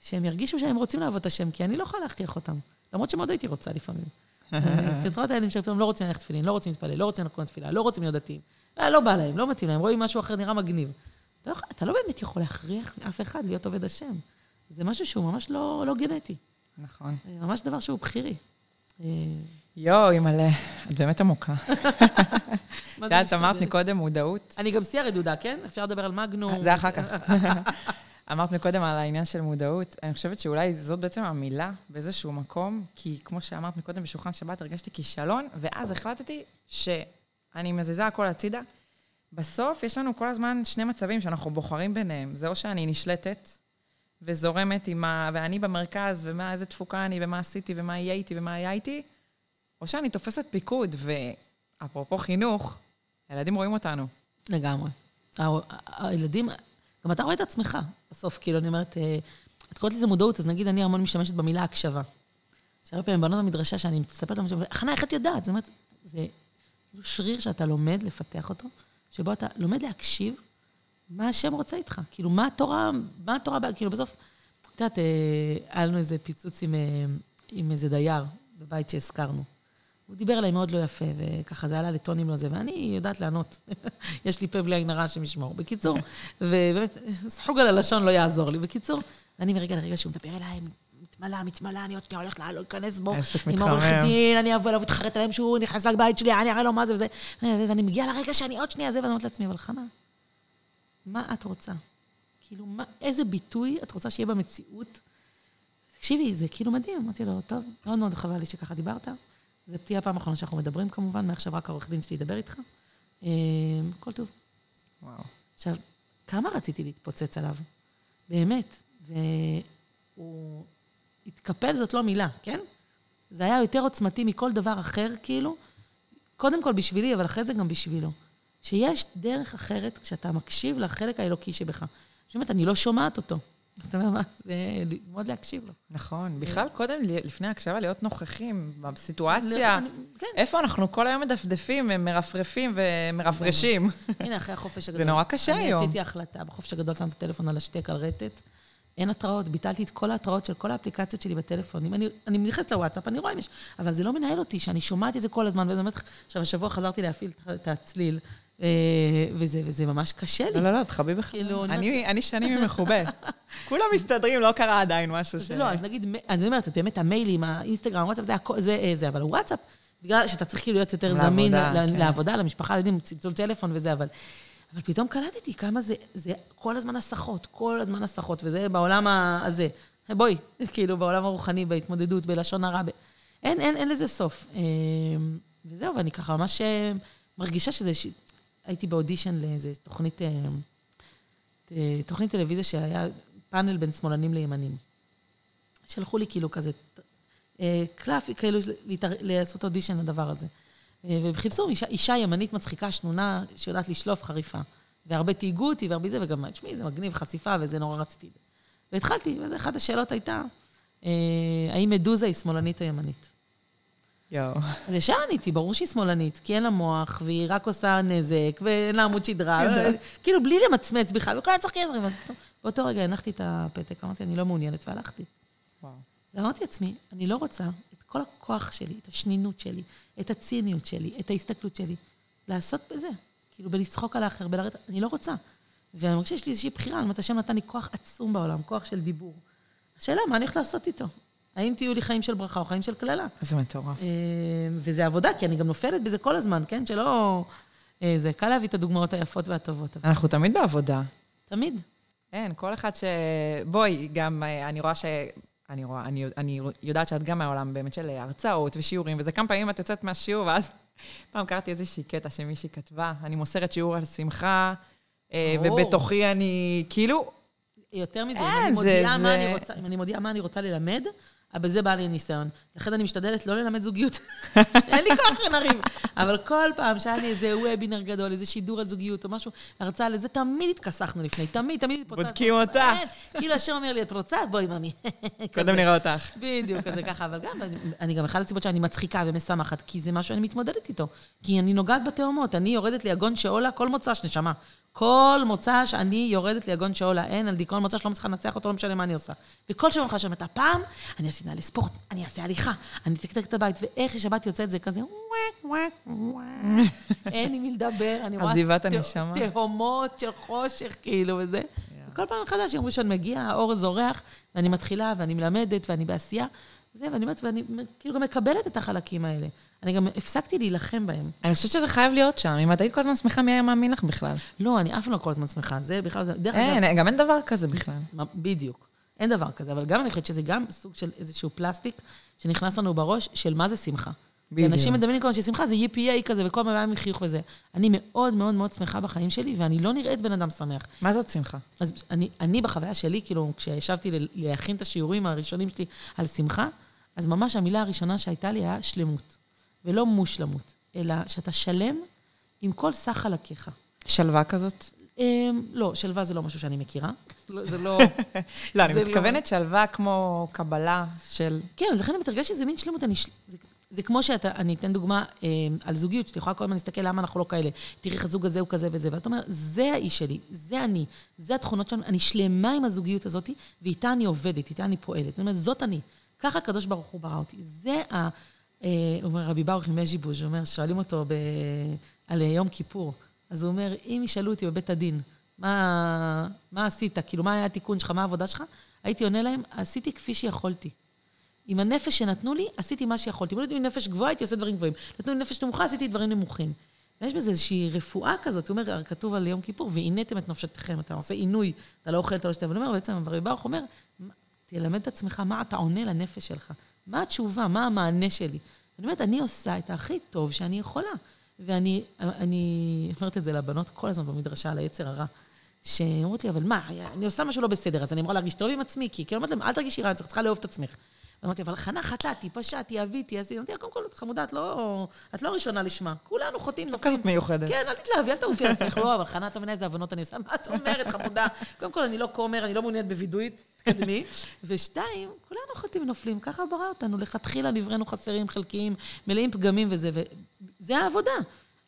שהם ירגישו שהם רוצים לעבוד את השם, כי אני לא יכולה להכריח אותם. למרות שמאוד הייתי רוצה לפעמים. כי את רואה את הילדים שפתאום לא רוצים ללכת תפילין, לא רוצים להתפלל, לא רוצים לקרוא תפילה, לא רוצים להיות דתיים. לא, לא בא להם, לא מתאים להם, רואים משהו אחר, נראה מגניב. אתה לא, אתה לא באמת יכול להכריח אף אחד להיות עובד השם. זה משהו שהוא ממש לא, לא גנטי. נכון. ממש דבר שהוא בחירי. יואו, אימא'לה, את באמת עמוקה. את יודעת, אמרת מקודם מודעות. אני גם שיא הרדודה, כן? אפשר לדבר על מגנום. זה אחר כך. אמרת מקודם על העניין של מודעות. אני חושבת שאולי זאת בעצם המילה באיזשהו מקום, כי כמו שאמרת מקודם בשולחן שבת, הרגשתי כישלון, ואז החלטתי שאני מזיזה הכל הצידה. בסוף יש לנו כל הזמן שני מצבים שאנחנו בוחרים ביניהם. זה או שאני נשלטת וזורמת עם ה... ואני במרכז, ומה, איזה תפוקה אני, ומה עשיתי, ומה יהיה איתי, ומה היה איתי, או שאני תופסת פיקוד, ואפרופו חינוך, הילדים רואים אותנו. לגמרי. הילדים, גם אתה רואה את עצמך בסוף, כאילו, אני אומרת, אה, את קוראת לזה מודעות, אז נגיד אני המון משתמשת במילה הקשבה. שהרבה פעמים בנות במדרשה שאני מספרת להם, הכנה, איך את יודעת? זאת אומרת, זה כאילו שריר שאתה לומד לפתח אותו, שבו אתה לומד להקשיב מה השם רוצה איתך. כאילו, מה התורה, מה התורה, כאילו, בסוף, את יודעת, אה, היה לנו איזה פיצוץ עם, אה, עם איזה דייר בבית שהזכרנו. הוא דיבר אליי מאוד לא יפה, וככה זה עלה לטונים לא זה, ואני יודעת לענות. יש לי פה בלי עין הרע שמשמור. בקיצור, ובאמת, סחוג על הלשון לא יעזור לי. בקיצור, אני מרגע לרגע שהוא מדבר אליי, מתמלאה, מתמלאה, אני עוד שנייה הולכת להיכנס בו. עם עורך דין, אני אבוא אליו ותחרט עליהם שהוא נכנס לבית שלי, אני אראה לו מה זה וזה. ואני מגיעה לרגע שאני עוד שנייה זה, ואני אומרת לעצמי, אבל חנה, מה את רוצה? כאילו, מה, איזה ביטוי את רוצה שיהיה במציאות? תקשיבי, זה כאילו מדהים. אמרתי לו, טוב, מאוד מאוד חבל לי שככה דיברת. זה תהיה הפעם האחרונה שאנחנו מדברים כמובן, מעכשיו רק העורך דין שלי ידבר איתך. אמ, הכל טוב. וואו. עכשיו, כמה רציתי להתפוצץ עליו? באמת. והוא התקפל, זאת לא מילה, כן? זה היה יותר עוצמתי מכל דבר אחר, כאילו. קודם כל בשבילי, אבל אחרי זה גם בשבילו. שיש דרך אחרת כשאתה מקשיב לחלק האלוקי שבך. זאת אני לא שומעת אותו. זאת אומרת, זה ללמוד להקשיב לו. נכון. בכלל, קודם, לפני הקשבה, להיות נוכחים בסיטואציה. כן. איפה אנחנו כל היום מדפדפים, מרפרפים ומרפרשים. הנה, אחרי החופש הגדול. זה נורא קשה היום. אני עשיתי החלטה, בחופש הגדול שמתי את הטלפון על השתק, על רטט. אין התראות, ביטלתי את כל ההתראות של כל האפליקציות שלי בטלפון. אם אני, אני נכנסת לוואטסאפ, אני רואה אם יש... אבל זה לא מנהל אותי, שאני שומעת את זה כל הזמן, ואני אומרת, עכשיו, השבוע חזרתי להפעיל את הצליל, אה, וזה, וזה ממש קשה לי. לא, לא, לא, תחבי בכלל. כאילו, אני, אני שנים מחובה. כולם מסתדרים, לא קרה עדיין משהו ש... לא, אז נגיד, אז אני אומרת, באמת, המיילים, האינסטגרם, הוואטסאפ, זה, זה, אה, זה, אבל הוואטסאפ, בגלל שאתה צריך כאילו להיות יותר זמין כן. לעבודה, למשפחה, לילדים, צלצול טלפון וזה, אבל... אבל פתאום קלטתי כמה זה, זה כל הזמן הסחות, כל הזמן הסחות, וזה בעולם הזה. בואי, כאילו, בעולם הרוחני, בהתמודדות, בלשון הרע. ב... אין, אין, אין לזה סוף. אה, וזהו, ואני ככה ממש אה, מרגישה שזה... הייתי באודישן לאיזה תוכנית, אה, אה, תוכנית טלוויזיה שהיה פאנל בין שמאלנים לימנים. שלחו לי כאילו כזה אה, קלף, כאילו להתאר... לעשות אודישן לדבר הזה. וחיפשו אישה, אישה ימנית מצחיקה, שנונה, שיודעת לשלוף חריפה. והרבה תהיגו אותי והרבה זה, וגם, תשמעי, זה מגניב, חשיפה, וזה נורא רציתי. והתחלתי, ואחת השאלות הייתה, האם מדוזה היא שמאלנית או ימנית? יואו. אז ישר עניתי, ברור שהיא שמאלנית, כי אין לה מוח, והיא רק עושה נזק, ואין לה עמוד שדרה, כאילו בלי למצמץ בכלל, וכולם צוחקים, באותו רגע הנחתי את הפתק, אמרתי, אני לא מעוניינת, והלכתי. וואו. ואמרתי לעצמי, אני לא רוצה את כל הכוח שלי, את השנינות שלי, את הציניות שלי, את ההסתכלות שלי, לעשות בזה. כאילו, בלצחוק על האחר, בלרדת, אני לא רוצה. ואני מרגישה שיש לי איזושהי בחירה, אני אומרת, השם נתן לי כוח עצום בעולם, כוח של דיבור. השאלה, מה אני הולכת לעשות איתו? האם תהיו לי חיים של ברכה או חיים של קללה? זה מטורף. אה, וזה עבודה, כי אני גם נופלת בזה כל הזמן, כן? שלא... אה, זה קל להביא את הדוגמאות היפות והטובות. אנחנו תמיד בעבודה. תמיד. אין, כל אחד ש... בואי, גם אה, אני רואה ש... אני רואה, אני, אני יודעת שאת גם מהעולם באמת של הרצאות ושיעורים, וזה כמה פעמים את יוצאת מהשיעור, ואז פעם קראתי איזושהי קטע שמישהי כתבה, אני מוסרת שיעור על שמחה, ברור. ובתוכי אני, כאילו, יותר מזה, אם אין, אני זה- מודיעה מה זה- אני רוצה- אם אני מודיעה מה אני רוצה ללמד, אבל בזה בא לי ניסיון. לכן אני משתדלת לא ללמד זוגיות. אין לי כוח שנריב. אבל כל פעם שהיה לי איזה וובינר גדול, איזה שידור על זוגיות או משהו, הרצאה לזה, תמיד התכסחנו לפני, תמיד, תמיד התפוצצנו. בודקים אותך. אין, כאילו השם אומר לי, את רוצה? בואי, ממי. קודם. נראה אותך. בדיוק, כזה ככה, אבל גם, אני, אני גם אחת הסיבות שאני מצחיקה ומשמחת, כי זה משהו שאני מתמודדת איתו. כי אני נוגעת בתאומות, אני יורדת ליגון שאולה כל מוצ"ש, נשמה. כל מוצ"ש אני יורדת ליגון שאולה, אין, על דיכאון מוצ"ש לא מצליחה לנצח אותו, לא משנה מה אני עושה. וכל שבוע אני אומרת, הפעם אני אעשה נעלי ספורט, אני אעשה הליכה, אני אתקתק את הבית, ואיך ששבת יוצאת זה כזה. אין עם מי לדבר, אני רואה... עזיבת הנשמה. תהומות של חושך, כאילו, וזה. כל פעם מחדש, יום ראשון מגיע, האור זורח, ואני מתחילה, ואני מלמדת, ואני בעשייה. זה, ואני אומרת, ואני כאילו גם מקבלת את החלקים האלה. אני גם הפסקתי להילחם בהם. אני חושבת שזה חייב להיות שם. אם את היית כל הזמן שמחה, מי היה מאמין לך בכלל? לא, אני אף לא כל הזמן שמחה. זה בכלל, זה, דרך אגב, אין, גם אין דבר כזה בכלל. בדיוק. אין דבר כזה, אבל גם אני חושבת שזה גם סוג של איזשהו פלסטיק שנכנס לנו בראש של מה זה שמחה. בדיוק. כי אנשים מדמיינים כל הזמן ששמחה זה EPA כזה, וכל הזמן עם חיוך וזה. אני מאוד מאוד מאוד שמחה בחיים שלי, ואני לא נראית בן אדם שמח. מה זאת שמחה? אז אני, אני בחוויה שלי, כאילו, כשישבתי ל- להכין את השיעורים הראשונים שלי על שמחה, אז ממש המילה הראשונה שהייתה לי היה שלמות. ולא מושלמות, אלא שאתה שלם עם כל סך חלקיך. שלווה כזאת? אמ, לא, שלווה זה לא משהו שאני מכירה. לא, זה לא... לא, אני לא- מתכוונת שלווה כמו קבלה של... כן, לכן אני מתרגשת שזה מין שלמות. זה, כמו שאתה, אני אתן דוגמה אה, על זוגיות, שאתה יכולה כל הזמן להסתכל למה אנחנו לא כאלה. תראי איך הזוג הזה הוא כזה וזה, ואז אתה אומר, זה האיש שלי, זה אני, זה התכונות שלנו, אני שלמה עם הזוגיות הזאת, ואיתה אני עובדת, איתה אני פועלת. זאת אומרת, זאת אני. ככה הקדוש ברוך הוא ברא אותי. זה ה... אה, אומר, רבי ברוך עם מז'יבוז', הוא אומר, שואלים אותו ב, על אה, יום כיפור. אז הוא אומר, אם ישאלו אותי בבית הדין, מה, מה עשית? כאילו, מה היה התיקון שלך, מה העבודה שלך? הייתי עונה להם, עשיתי כפי שיכולתי. עם הנפש שנתנו לי, עשיתי מה שיכולתי. אם לא נתנו לי נפש גבוהה, הייתי עושה דברים גבוהים. נתנו לי נפש נמוכה, עשיתי דברים נמוכים. ויש בזה איזושהי רפואה כזאת, הוא אומר, כתוב על יום כיפור, ועינתם את נפשתכם, אתה עושה עינוי, אתה לא אוכל, אתה לא שותה, אבל אומר, בעצם, רבי ברוך אומר, "מה- תלמד את עצמך מה אתה עונה לנפש שלך. מה התשובה, מה המענה שלי. אני אומרת, אני עושה את הכי טוב שאני יכולה. ואני אני אומרת את זה לבנות כל הזמן במדרשה על היצר הרע. שאומרות לי, אבל מה, אני עושה משהו לא בסדר, אז אני אמורה להרגיש טוב עם עצמי, כי כאילו, אמרתי להם, אל תרגישי רע, את צריכה לאהוב את עצמך. אמרתי, אבל חנה חטאתי, פשעתי, אביתי, עשיתי. אמרתי לה, קודם כל, חמודה, את לא, את לא הראשונה לשמה. כולנו חוטאים, נופלים. כזאת מיוחדת. כן, אל תתלהבי, אל תעופי על עצמך. לא, אבל חנה, את לא מבינה איזה הבנות אני עושה. מה את אומרת, חמודה? קודם כל, אני לא כומר, אני לא מעוניינת בווידוי, תקדמי. ושתיים, כולנו חוטאים ונופלים. ככה ברא אותנו. לכתחילה נבראנו חסרים, חלקיים, מלאים פגמים וזה, וזה העבודה.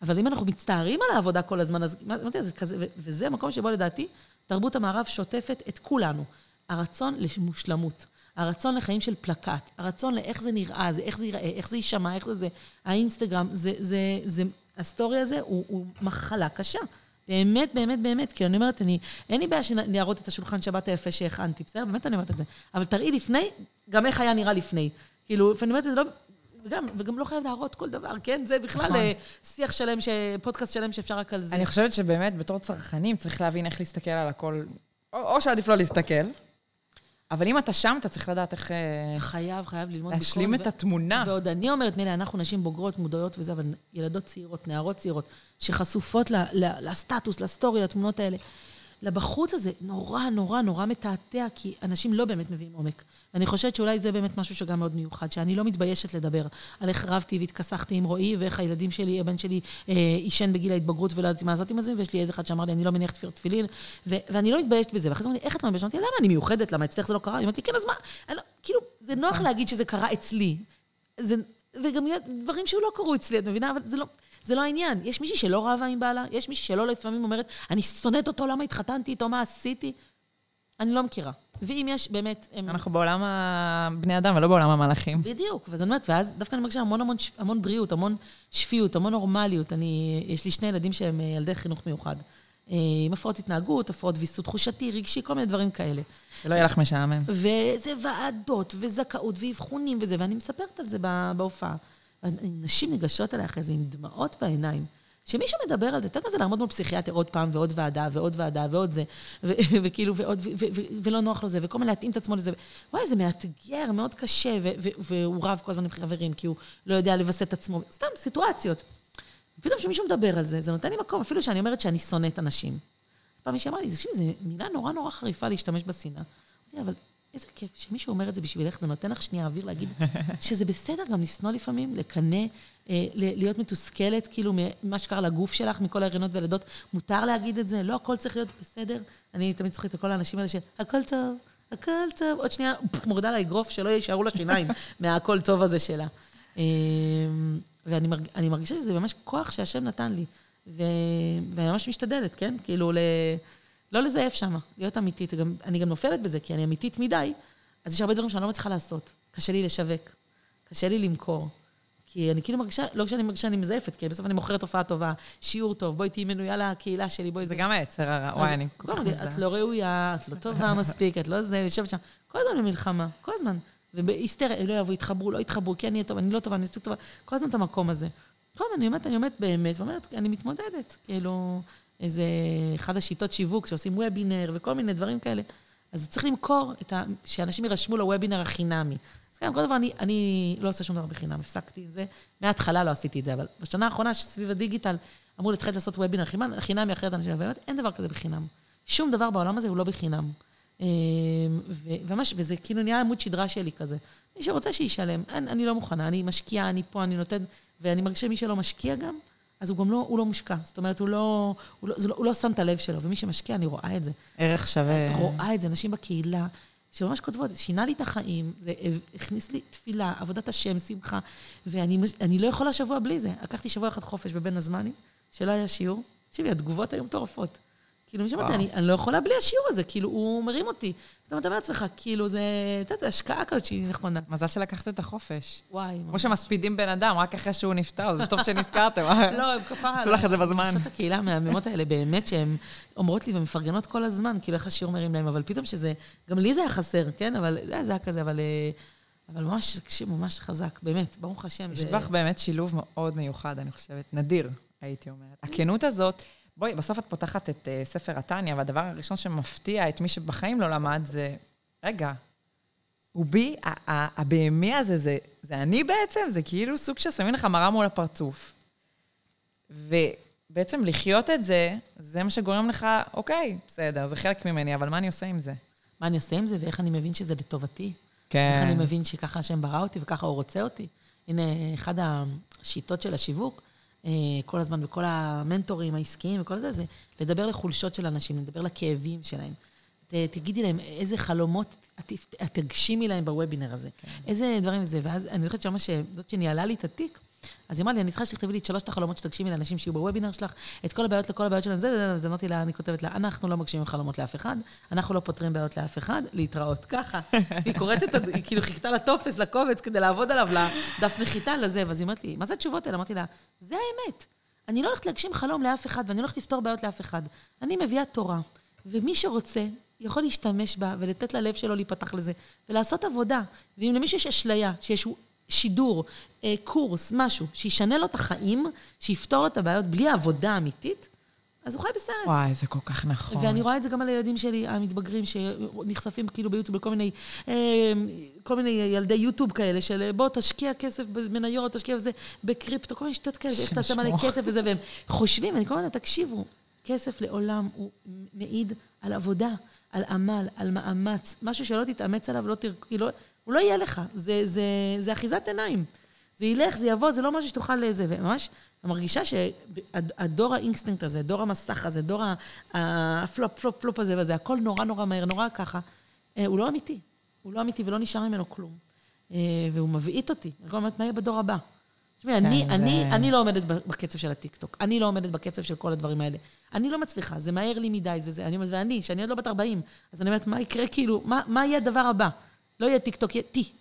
אבל אם אנחנו מצטערים על העבודה כל הזמן, אז מה זה, זה כזה, וזה מקום שבו לדעתי תרבות המערב שוטפת את כולנו. הרצון למושלמות, הרצון לחיים של פלקט, הרצון לאיך זה נראה, זה, איך זה ייראה, איך זה יישמע, איך זה זה, האינסטגרם, זה, זה, זה, הסטורי הזה הוא, הוא מחלה קשה. באמת, באמת, באמת. כי אני אומרת, אני, אין לי בעיה שנערות את השולחן שבת היפה שהכנתי, בסדר? באמת אני אומרת את זה. אבל תראי לפני, גם איך היה נראה לפני. כאילו, ואני אומרת, זה לא... וגם, וגם לא חייב להראות כל דבר, כן? זה בכלל נכון. אה, שיח שלם, ש... פודקאסט שלם שאפשר רק על זה. אני חושבת שבאמת, בתור צרכנים, צריך להבין איך להסתכל על הכל, או, או שעדיף לא להסתכל. אבל אם אתה שם, אתה צריך לדעת איך אה, חייב, חייב ללמוד להשלים ביקורת את התמונה. ועוד אני אומרת, מילא, אנחנו נשים בוגרות, מודעות וזה, אבל ילדות צעירות, נערות צעירות, שחשופות ל, ל, לסטטוס, לסטורי, לתמונות האלה. לבחוץ הזה, נורא, נורא, נורא מתעתע, כי אנשים לא באמת מביאים עומק. ואני חושבת שאולי זה באמת משהו שגם מאוד מיוחד, שאני לא מתביישת לדבר על איך רבתי והתכסחתי עם רועי, ואיך הילדים שלי, הבן שלי אה, עישן בגיל ההתבגרות ולא ידעתי מה לעשות עם זה, ויש לי ילד אחד שאמר לי, אני לא מניח תפיר תפילין, ו- ואני לא מתביישת בזה. ואחרי זה אמרתי, איך את לא מתביישת? אמרתי, למה אני מיוחדת? למה אצלך זה לא קרה? היא אמרתי, כן, אז מה? אני לא, כאילו, זה נוח להגיד שזה קרה אצלי. זה, וגם דברים שלא קרו אצלי, את מבינה? אבל זה לא, זה לא העניין. יש מישהי שלא רבה עם בעלה, יש מישהי שלא לפעמים אומרת, אני שונאת אותו, למה התחתנתי איתו, מה עשיתי? אני לא מכירה. ואם יש, באמת... הם... אנחנו בעולם הבני אדם ולא בעולם המלאכים. בדיוק, ואז אני אומרת, ואז דווקא אני מרגישה המון המון, המון בריאות, המון שפיות, המון נורמליות. אני, יש לי שני ילדים שהם אה, ילדי חינוך מיוחד. אה, עם הפרעות התנהגות, הפרעות ויסות תחושתי, רגשי, כל מיני דברים כאלה. שלא יהיה לך משעמם. וזה ועדות, וזכאות, ואבחונים וזה, ואני מספרת על זה בהופעה. נשים ניגשות אליי אחרי זה עם דמעות בעיניים. שמישהו מדבר על זה, אתה יודע מה זה לעמוד מול פסיכיאטר עוד פעם ועוד ועדה ועוד ועדה ועוד זה, וכאילו, ועוד, ולא נוח לו זה, וכל מיני להתאים את עצמו לזה. וואי, זה מאתגר, מאוד קשה, והוא רב כל הזמן עם חברים, כי הוא לא יודע לווסת את עצמו, סתם סיטואציות. פתאום כשמישהו מדבר על זה, זה נותן לי מקום, אפילו שאני אומרת שאני שונאת אנשים. פעם מישהי אמרה לי, תקשיבי, זו מילה נורא נורא חריפה להשתמש בשנאה. אבל איזה כיף שמישהו אומר את זה בשבילך, זה נותן לך שנייה אוויר להגיד שזה בסדר גם לשנוא לפעמים, לקנא, אה, להיות מתוסכלת, כאילו, ממה שקרה לגוף שלך, מכל ההריונות והלידות. מותר להגיד את זה, לא הכל צריך להיות בסדר. אני תמיד צוחקת את כל האנשים האלה של, הכל טוב, הכל טוב. עוד שנייה, מורדה לה אגרוף, שלא יישארו לה שיניים מהכל טוב הזה שלה. ואני מרג, מרגישה שזה ממש כוח שהשם נתן לי. ו, ואני ממש משתדלת, כן? כאילו, ל... לא לזייף שם, להיות אמיתית. גם, אני גם נופלת בזה, כי אני אמיתית מדי, אז יש הרבה דברים שאני לא מצליחה לעשות. קשה לי לשווק, קשה לי למכור. כי אני כאילו מרגישה, לא כשאני מרגישה שאני מזייפת, כי בסוף אני מוכרת הופעה טובה, שיעור טוב, בואי תהיי מנויה לקהילה שלי, בואי... זה גם היצר הרע, וואי, אני כל כך מזדהה. את לא ראויה, את לא טובה מספיק, את לא זה, יושבת שם, כל הזמן במלחמה, כל הזמן. ובהיסטריה, לא יבואו, יתחברו, לא יתחברו, כן יהיה טוב, אני לא טובה, אני מספיק טובה, כל הזמן את המקום הזה. הזמן אני אומרת, אני אומרת באמת, ואומרת, אני מתמודדת, כאילו, איזה, אחד השיטות שיווק שעושים וובינר וכל מיני דברים כאלה. אז צריך למכור את ה... שאנשים יירשמו לוובינר החינמי. אז כן, כל דבר, אני, אני לא עושה שום דבר בחינם, הפסקתי את זה. מההתחלה לא עשיתי את זה, אבל בשנה האחרונה, סביב הדיגיטל, אמרו להתחיל לעשות וובינר חינמי, אחרת אנשים, באמת, אין דבר כזה בחינם. שום דבר בעולם הזה הוא לא בחינם. אמ, וממש, וזה כאילו נהיה עמוד שדרה שלי כזה. מי שרוצה שישלם, אני, אני לא מוכנה, אני משקיעה, אני פה, אני נותן, ואני מרגישה שמי שלא משקיע גם, אז הוא גם לא, הוא לא מושקע. זאת אומרת, הוא לא, הוא, לא, לא, הוא לא שם את הלב שלו, ומי שמשקיע, אני רואה את זה. ערך שווה. רואה את זה, נשים בקהילה, שממש כותבות, שינה לי את החיים, זה הכניס לי תפילה, עבודת השם, שמחה, ואני לא יכולה שבוע בלי זה. לקחתי שבוע אחד חופש בבין הזמנים, שלא היה שיעור. תקשיבי, התגובות היו מטורפות. כאילו, מי אני, אני לא יכולה בלי השיעור הזה, כאילו, הוא מרים אותי. פתאום אתה אומר לעצמך, כאילו, זה, אתה יודע, השקעה כזאת שהיא נכונה. מזל שלקחת את החופש. וואי. כמו שמספידים בן אדם, רק אחרי שהוא נפטר, זה טוב שנזכרתם. לא, הם כפרה. עשו לך את זה בזמן. נשות הקהילה המהממות האלה, באמת, שהן אומרות לי ומפרגנות כל הזמן, כאילו, איך השיעור מרים להם, אבל פתאום שזה, גם לי זה היה חסר, כן? אבל זה היה כזה, אבל... אה, אבל ממש, תקשיב, ממש חזק, באמת, ברוך השם. יש בך באמת שילוב מאוד מיוחד, אני חושבת, נדיר, הייתי אומרת. הכנות הזאת, בואי, בסוף את פותחת את uh, ספר התניא, והדבר הראשון שמפתיע את מי שבחיים לא למד זה, רגע, הוא בי, הבהמי הזה, זה, זה אני בעצם? זה כאילו סוג ששמים לך מראה מול הפרצוף. ובעצם לחיות את זה, זה מה שגורם לך, אוקיי, בסדר, זה חלק ממני, אבל מה אני עושה עם זה? מה אני עושה עם זה, ואיך אני מבין שזה לטובתי. כן. איך אני מבין שככה השם ברא אותי וככה הוא רוצה אותי. הנה, אחת השיטות של השיווק, כל הזמן, וכל המנטורים העסקיים וכל זה, זה לדבר לחולשות של אנשים, לדבר לכאבים שלהם. ת, תגידי להם איזה חלומות את, את תגשימי להם בוובינר הזה. כן. איזה דברים זה. ואז אני זוכרת שממש, זאת שניהלה לי את התיק, אז היא אמרה לי, אני צריכה שתכתבי לי את שלושת החלומות שתגשימי לאנשים שיהיו בוובינר שלך, את כל הבעיות לכל הבעיות שלהם, זה וזה, אז אמרתי לה, אני כותבת לה, אנחנו לא מגשימים חלומות לאף אחד, אנחנו לא פותרים בעיות לאף אחד, להתראות. ככה. היא קוראת את, היא כאילו חיכתה לטופס, לקובץ, כדי לעבוד עליו, לדף נחיתה, לזה, ואז היא אומרת לי, מה זה התשובות האלה? אמרתי לה, זה האמת. אני לא הולכת להגשים חלום לאף אחד, ואני לא הולכת לפתור בעיות לאף אחד. אני מביאה תורה, ומי שרוצה, יכול להשתמש בה ולתת ללב שלו להיפתח לזה, ולעשות עבודה. ואם למישהו יש אשליה, שיש שידור, קורס, משהו, שישנה לו את החיים, שיפתור לו את הבעיות בלי העבודה האמיתית, אז הוא חי בסרט. וואי, זה כל כך נכון. ואני רואה את זה גם על הילדים שלי, המתבגרים, שנחשפים כאילו ביוטיוב לכל מיני, אה, כל מיני ילדי יוטיוב כאלה, של בוא תשקיע כסף במניות, תשקיע בזה, בקריפטו, כל מיני שיטות כאלה, איך תעשה מלא כסף וזה, והם חושבים, אני כל הזמן, תקשיבו, כסף לעולם הוא מעיד על עבודה, על עמל, על מאמץ, משהו שלא תתאמץ עליו, לא תר... לא, הוא לא יהיה לך, זה, זה, זה אחיזת עיניים. זה ילך, זה יבוא, זה לא משהו שתוכל לזה. וממש, אני מרגישה שהדור האינסטנט הזה, דור המסך הזה, דור הפלופ, פלופ, פלופ הזה וזה, הכל נורא נורא מהר, נורא ככה, אה, הוא לא אמיתי. הוא לא אמיתי ולא נשאר ממנו כלום. אה, והוא מבעית אותי. אני כל אומרת, מה יהיה בדור הבא? תשמעי, אני, כן, אני, זה... אני לא עומדת בקצב של הטיקטוק, אני לא עומדת בקצב של כל הדברים האלה. אני לא מצליחה, זה מהר לי מדי, זה זה. אני אומרת, ואני, שאני עוד לא בת 40, אז אני אומרת, מה יקרה, כאילו, מה, מה יהיה הדבר הבא? לא יהיה טיקטוק, יהיה טי.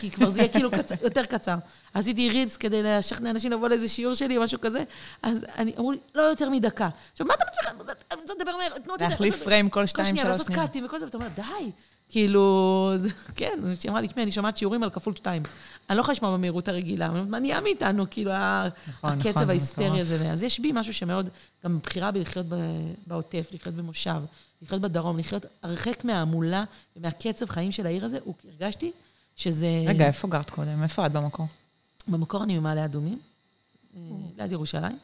כי כבר זה יהיה כאילו קצר, יותר קצר. עשיתי רילס כדי לשכנע אנשים לבוא לאיזה שיעור שלי או משהו כזה, אז אני, אמרו לי, לא יותר מדקה. עכשיו, מה אתה מצליח? אני רוצה לדבר מהר, תנו אותי... להחליף פריים כל שתיים, שלוש שניות. לעשות קאטים וכל זה, ואתה אומר, די. כאילו, זה, כן, היא אמרה לי, תשמעי, אני שומעת שיעורים על כפול שתיים. אני לא יכולה לשמוע במהירות הרגילה. מה נהיה מאיתנו, כאילו, נכון, הקצב נכון, ההיסטרי הזה. אז יש בי משהו שמאוד, גם בחירה בלחיות בעוטף, לחיות במושב, לחיות בדרום, לחיות הרחק מההמולה ומהקצב חיים של העיר הזה, הרגשתי שזה... רגע, איפה גרת קודם? איפה את במקור? במקור אני ממעלה אדומים, אה, ליד ירושלים.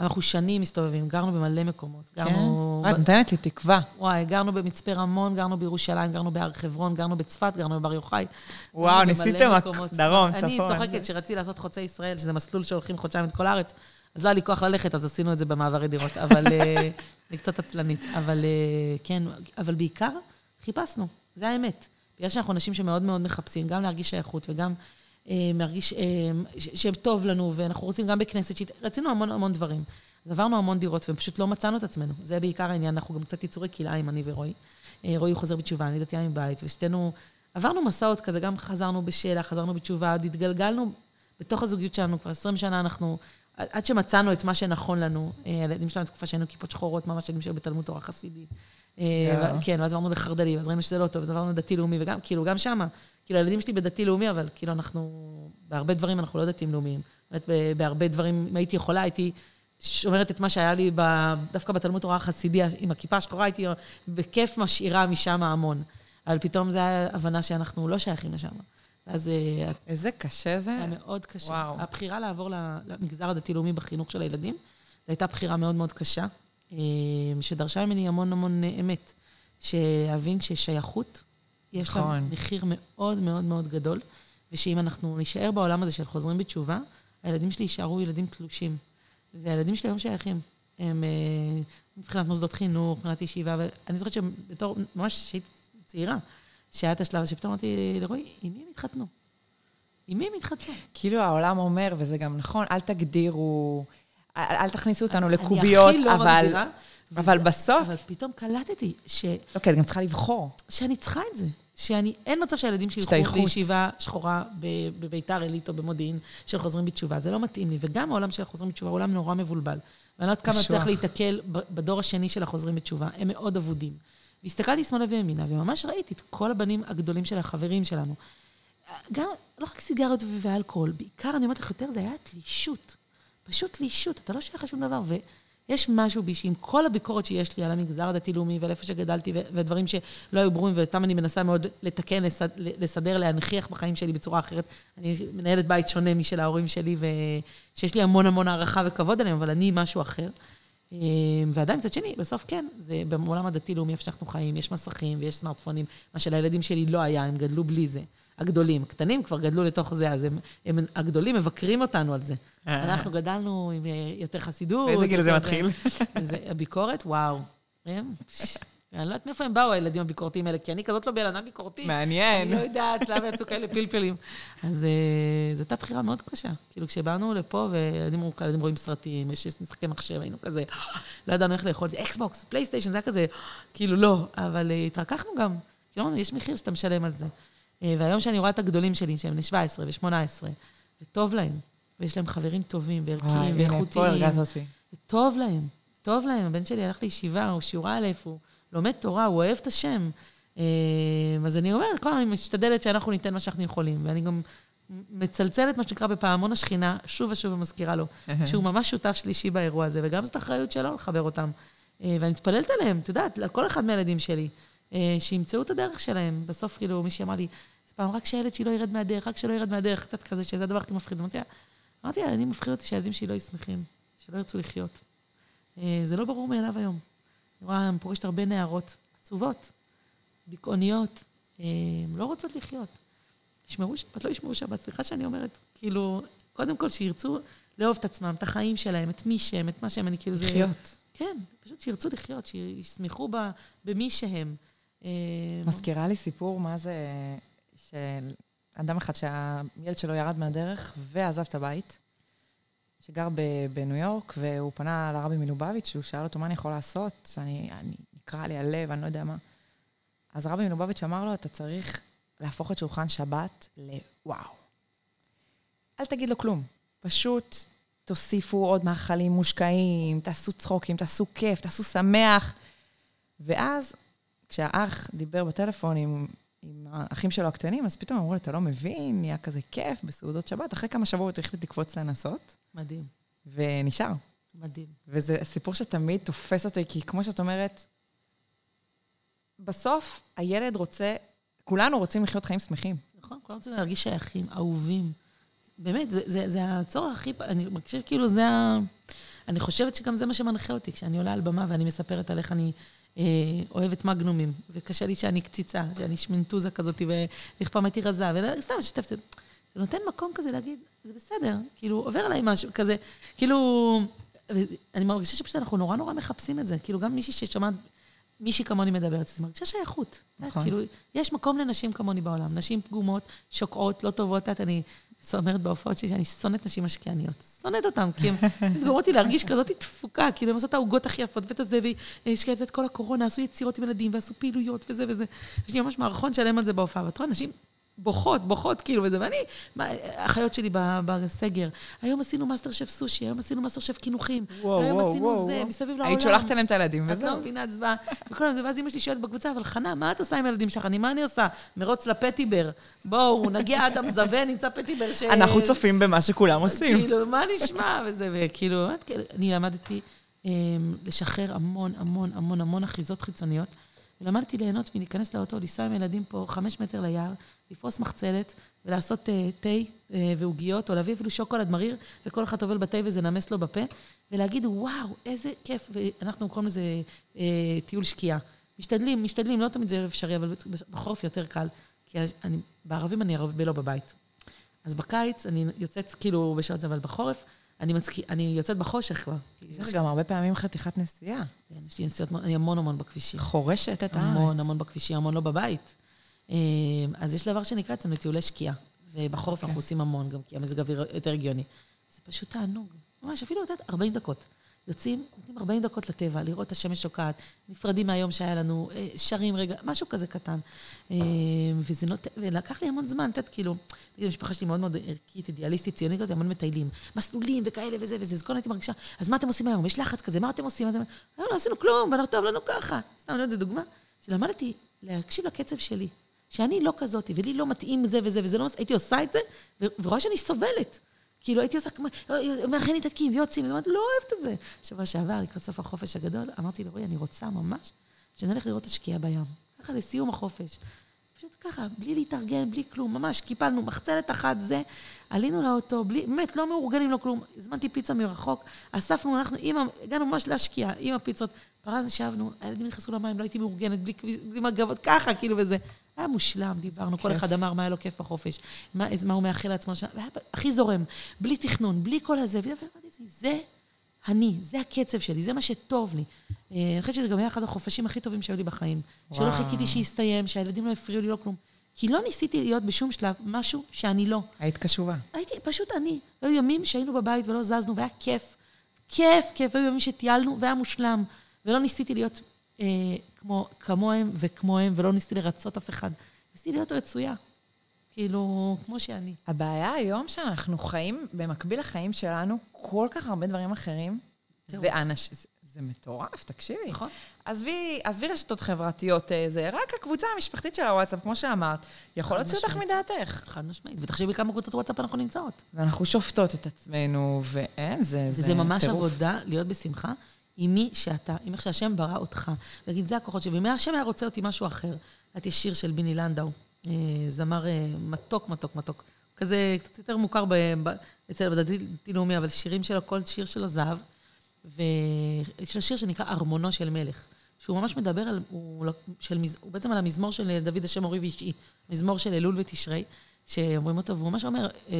אנחנו שנים מסתובבים, גרנו במלא מקומות. גרנו... כן? את נותנת לי תקווה. וואי, גרנו במצפה רמון, גרנו בירושלים, גרנו בהר חברון, גרנו בצפת, גרנו בבר יוחאי. וואו, ניסיתם דרום, צפון. אני צוחקת שרציתי לעשות חוצה ישראל, שזה מסלול שהולכים חודשיים את כל הארץ. אז לא היה לי כוח ללכת, אז עשינו את זה במעברי דירות. אבל אה, אני קצת עצלנית. אבל אה, כן, אבל בעיקר חיפשנו, זה האמת. בגלל שאנחנו אנשים שמאוד מאוד מחפשים, גם להרגיש שייכות וגם אה, מרגיש אה, שטוב לנו, ואנחנו רוצים גם בכנסת, שית... רצינו המון המון דברים. אז עברנו המון דירות ופשוט לא מצאנו את עצמנו. זה בעיקר העניין, אנחנו גם קצת יצורי כלאיים, אני ורועי. אה, רועי הוא חוזר בתשובה, אני דתייה מבית, ושתינו עברנו מסעות כזה, גם חזרנו בשאלה, חזרנו בתשובה, עוד התגלגלנו בתוך הזוגיות שלנו, כבר 20 שנה אנחנו, עד שמצאנו את מה שנכון לנו. אה, הילדים שלנו תקופה שהיינו כיפות שחורות, ממש ילדים שהיו בתלמוד תורה חסידי. אה, כן, ואז עברנו לחרד"לי, ואז ראינו שזה לא טוב, אז עברנו לדתי-לאומי, וגם, כאילו, גם שמה, כאילו, הילדים שלי בדתי-לאומי, אבל כאילו, אנחנו, בהרבה דברים אנחנו לא דתיים-לאומיים. באמת, בהרבה דברים, אם הייתי יכולה, הייתי שומרת את מה שהיה לי דווקא בתלמוד תורה החסידי, עם הכיפה השחורה, הייתי בכיף משאירה משם המון. אבל פתאום זו הבנה שאנחנו לא שייכים לשם. אז... אה, איזה קשה זה. היה מאוד קשה. וואו. הבחירה לעבור למגזר הדתי-לאומי בחינוך של הילדים, זו הייתה בחירה מאוד מאוד קשה. אמ, שדרשה ממני המון המון אמת. להבין ששייכות, יש לה נכון. מחיר מאוד מאוד מאוד גדול, ושאם אנחנו נישאר בעולם הזה של חוזרים בתשובה, הילדים שלי יישארו ילדים תלושים. והילדים שלי היום שייכים. הם אה, מבחינת מוסדות חינוך, מבחינת ישיבה, ואני זוכרת שבתור, ממש כשהייתי צעירה, שהיה את השלב הזה, שפתאום אמרתי לרועי, עם מי הם התחתנו? עם מי הם התחתנו? כאילו העולם אומר, וזה גם נכון, אל תגדירו... אל תכניסו אותנו לקוביות, לא אבל... אבל בסוף... אבל פתאום קלטתי ש... לא, כי את גם צריכה לבחור. שאני צריכה את זה. שאני, אין מצב שהילדים שלי ילכו לישיבה שחורה בביתר עילית או במודיעין, של חוזרים בתשובה. זה לא מתאים לי. וגם העולם של החוזרים בתשובה הוא עולם נורא מבולבל. ואני לא יודעת כמה צריך להיתקל בדור השני של החוזרים בתשובה. הם מאוד אבודים. והסתכלתי שמאלה וימינה, וממש ראיתי את כל הבנים הגדולים של החברים שלנו. גם, לא רק סיגריות ואלכוהול, בעיקר, אני אומרת לך יותר, זה היה תלישות. פשוט לישות, אתה לא שייך לשום דבר. ויש משהו בי שעם כל הביקורת שיש לי על המגזר הדתי-לאומי ועל איפה שגדלתי ודברים שלא היו ברורים ואותם אני מנסה מאוד לתקן, לסדר, להנכיח בחיים שלי בצורה אחרת. אני מנהלת בית שונה משל ההורים שלי, ושיש לי המון המון הערכה וכבוד עליהם, אבל אני משהו אחר. אמ, ועדיין, מצד שני, בסוף כן, זה בעולם הדתי-לאומי, איפה שאנחנו חיים, יש מסכים ויש סמארטפונים, מה שלילדים שלי לא היה, הם גדלו בלי זה. הגדולים. הקטנים כבר גדלו לתוך זה, אז הם, הם הגדולים מבקרים אותנו על זה. אה. אנחנו גדלנו עם אה, יותר חסידות. באיזה גיל זה מתחיל? זה, הביקורת, וואו. אני לא יודעת מאיפה הם באו, הילדים הביקורתיים האלה, כי אני כזאת לא בילנה ביקורתית. מעניין. אני לא יודעת למה יצאו כאלה פלפלים. אז אה, זו הייתה בחירה מאוד קשה. כאילו, כשבאנו לפה, וילדים רואים סרטים, יש משחקי מחשב, היינו כזה, לא ידענו איך לאכול את זה, אקסבוקס, פלייסטיישן, זה היה כזה, כאילו, לא. אבל התרככנו גם. כאילו, יש מחיר שאתה משלם על זה. אה, והיום שאני רואה את הגדולים שלי, שהם בני 17 ו-18, וטוב להם, ויש להם חברים טובים וערכיים ואיכותיים. טוב להם, טוב להם. הבן שלי הלך לישיבה, הוא שיעור א', הוא לומד תורה, הוא אוהב את השם. אה, אז אני אומרת, כל הזמן אני משתדלת שאנחנו ניתן מה שאנחנו יכולים, ואני גם מצלצלת, מה שנקרא, בפעמון השכינה, שוב ושוב ומזכירה לו, שהוא ממש שותף שלישי באירוע הזה, וגם זאת אחריות שלו לחבר אותם. אה, ואני מתפללת עליהם, את יודעת, לכל אחד מהילדים שלי, אה, שימצאו את הדרך שלהם. בסוף, כאילו, מישהי אמר לי, זה פעם, רק שהילד שלי לא ירד מהדרך, רק שלא ירד מהדרך, קצת כזה, שזה הדבר הכי מפחיד. אמרתי לה, אמרתי לה, אני מפחיד אותי שהילדים שלי לא ישמחים, שלא ירצו לחיות. זה לא ברור מאליו היום. אני רואה, אני פוגשת הרבה נערות עצובות, דיכאוניות, לא רוצות לחיות. ישמרו שבת, לא ישמרו שבת. סליחה שאני אומרת, כאילו, קודם כל שירצו לאהוב את עצמם, את החיים שלהם, את מי שהם, את מה שהם, אני כאילו זה... לחיות. כן, פשוט שירצו לחיות, שישמחו ב, במי שהם. אה, מזכירה לי סיפור, מה זה, של אדם אחד שהילד שלו ירד מהדרך ועזב את הבית, שגר בניו יורק, והוא פנה לרבי מלובביץ', הוא שאל אותו, מה אני יכול לעשות? אני, אני, נקרע לי הלב, אני לא יודע מה. אז רבי מלובביץ' אמר לו, אתה צריך להפוך את שולחן שבת לוואו. אל תגיד לו כלום, פשוט תוסיפו עוד מאכלים מושקעים, תעשו צחוקים, תעשו כיף, תעשו שמח. ואז, כשהאח דיבר בטלפון עם, עם האחים שלו הקטנים, אז פתאום אמרו לי, אתה לא מבין, נהיה כזה כיף בסעודות שבת. אחרי כמה שבועות הוא החליט לקפוץ לנסות. מדהים. ונשאר. מדהים. וזה סיפור שתמיד תופס אותי, כי כמו שאת אומרת, בסוף הילד רוצה, כולנו רוצים לחיות חיים שמחים. נכון, כולנו רוצים להרגיש שייכים, אהובים. באמת, זה, זה, זה הצורך הכי... אני מרגישה כאילו זה ה... אני חושבת שגם זה מה שמנחה אותי, כשאני עולה על במה ואני מספרת על איך אני אוהבת מגנומים, וקשה לי שאני קציצה, שאני שמנטוזה כזאת, ואיך פעם הייתי רזה, וסתם שיתפתי. זה נותן מקום כזה להגיד, זה בסדר, כאילו, עובר עליי משהו כזה, כאילו... אני מרגישה שפשוט אנחנו נורא נורא מחפשים את זה. כאילו, גם מישהי ששומעת מישהי כמוני מדברת, אז מרגישה שייכות. נכון. כאילו, יש מקום לנשים כמוני בעולם. נשים פגומות, שוקעות, לא טובות. את יודעת, אני אומרת בהופעות שלי שאני שונאת נשים משקיעניות. שונאת אותן, כי הן גורמות לי להרגיש כזאת תפוקה, כאילו, הן עושות את העוגות הכי יפות ואת הזה, והשקיעת את כל הקורונה, עשו יצירות עם ילדים ועשו פעילויות וזה וזה. יש לי ממש מערכון שלם על זה בהופעה. ואת רואה, נשים בוכות, בוכות כאילו וזה, ואני, האחיות שלי בסגר, היום עשינו מאסטר שף סושי, היום עשינו מאסטר שף קינוחים, וואו, היום וואו, עשינו וואו, זה, וואו. מסביב לעולם. היית שולחת אליהם את הילדים, וזהו. את לא מבינה, עצבה. וכל זה, ואז אמא שלי שואלת בקבוצה, אבל חנה, מה את עושה עם הילדים שלך? אני, מה אני עושה? מרוץ לפטיבר. בואו, נגיע עד המזווה, נמצא פטיבר ש... אנחנו צופים במה שכולם עושים. כאילו, מה נשמע? וזה, וכאילו, אני למדתי אמ, לשחרר המון, המון, המון, המון אחיזות חיצוניות. ולמדתי ליהנות מלהיכנס לאוטו, לנסוע עם ילדים פה חמש מטר ליער, לפרוס מחצלת ולעשות uh, תה uh, ועוגיות, או להביא אפילו שוקולד מריר, וכל אחד טובל בתה וזה נמס לו בפה, ולהגיד, וואו, איזה כיף, ואנחנו קוראים לזה uh, טיול שקיעה. משתדלים, משתדלים, לא תמיד זה אפשרי, אבל בחורף יותר קל, כי אני, בערבים אני הרבה לא בבית. אז בקיץ אני יוצאת כאילו בשעות זה, אבל בחורף אני, מצק... אני יוצאת בחושך כבר. יש לך גם הרבה פעמים חתיכת נסיעה. יש לי נסיעות, אני המון המון בכבישים. חורשת את הארץ. המון המון בכבישים, המון לא בבית. אמ, אז יש דבר שנקרא אצלנו טיולי שקיעה. ובחורף אנחנו אוקיי. עושים המון, גם כי המזג האוויר יותר הגיוני. זה פשוט תענוג. ממש, אפילו, יודעת, 40 דקות. יוצאים, נותנים 40 דקות לטבע, לראות את השמש שוקעת, נפרדים מהיום שהיה לנו, אה, שרים רגע, משהו כזה קטן. אה, וזה נות... ולקח לי המון זמן, את יודעת, כאילו, המשפחה שלי מאוד מאוד ערכית, אידיאליסטית, ציונית, המון מטיילים, מסלולים וכאלה וזה וזה, אז כל הייתי מרגישה, אז מה אתם עושים היום? יש לחץ כזה, מה אתם עושים? לא, לא עשינו כלום, ואנחנו טוב לנו ככה. סתם, אני יודעת, זו דוגמה, שלמדתי להקשיב לקצב שלי. שאני לא כזאתי, ולי לא מתאים זה וזה וזה, לא, הייתי עושה את זה, ורואה שאני סובלת. כאילו הייתי עושה כמו, מכינים תתקים, יוצאים, אז אמרתי, לא אוהבת את זה. שבוע שעבר, לקראת סוף החופש הגדול, אמרתי לו, רועי, אני רוצה ממש שנלך לראות את השקיעה בים. ככה לסיום החופש. ככה, בלי להתארגן, בלי כלום, ממש קיפלנו מחצלת אחת זה, עלינו לאוטו, בלי, באמת, לא מאורגנים, לא כלום. הזמנתי פיצה מרחוק, אספנו, אנחנו, עם, הגענו ממש להשקיע, עם הפיצות, פרזנו, ישבנו, הילדים נכנסו למים, לא הייתי מאורגנת, בלי, בלי מגבות, ככה, כאילו, וזה. היה מושלם, דיברנו, כל אחד אמר מה היה לו כיף בחופש, מה, מה הוא מאחל לעצמו, והיה הכי זורם, בלי תכנון, בלי כל הזה, ואמרתי לעצמי, זה אני, זה הקצב שלי, זה מה שטוב לי. אה, אני חושבת שזה גם היה אחד החופשים הכי טובים שהיו לי בחיים. וואו. שלא חיכיתי שיסתיים, שהילדים לא הפריעו לי, לא כלום. כי לא ניסיתי להיות בשום שלב משהו שאני לא. היית קשובה. הייתי פשוט אני. היו ימים שהיינו בבית ולא זזנו, והיה כיף. כיף, כיף. היו ימים שטיילנו, והיה מושלם. ולא ניסיתי להיות אה, כמו, כמוהם וכמוהם, ולא ניסיתי לרצות אף אחד. ניסיתי להיות רצויה. כאילו, כמו שאני. הבעיה היום שאנחנו חיים, במקביל לחיים שלנו, כל כך הרבה דברים אחרים, ואנש, זה, זה מטורף, תקשיבי. נכון. עזבי, עזבי רשתות חברתיות, אה, זה רק הקבוצה המשפחתית של הוואטסאפ, כמו שאמרת, יכול להוציא אותך. מדעתך. חד משמעית. ותחשבי כמה קבוצות וואטסאפ אנחנו נמצאות. ואנחנו שופטות את עצמנו, ואין, זה, זה וזה ממש טירוף. עבודה להיות בשמחה עם מי שאתה, עם איך שהשם ברא אותך. להגיד, זה הכוחות שלי. ואם השם היה רוצה אותי משהו אחר, את יש שיר של ביני לנדאו, זמר אה, מתוק, מתוק, מתוק. כזה קצת יותר מוכר ב, ב, אצל בדתי-לאומי, אבל שירים שלו, כל שיר שלו זהב. ויש לו שיר שנקרא ארמונו של מלך, שהוא ממש מדבר על, הוא, לא- של, הוא בעצם על המזמור של דוד השם אורי ואישי, מזמור של אלול ותשרי, שאומרים אותו, והוא ממש אומר, אה,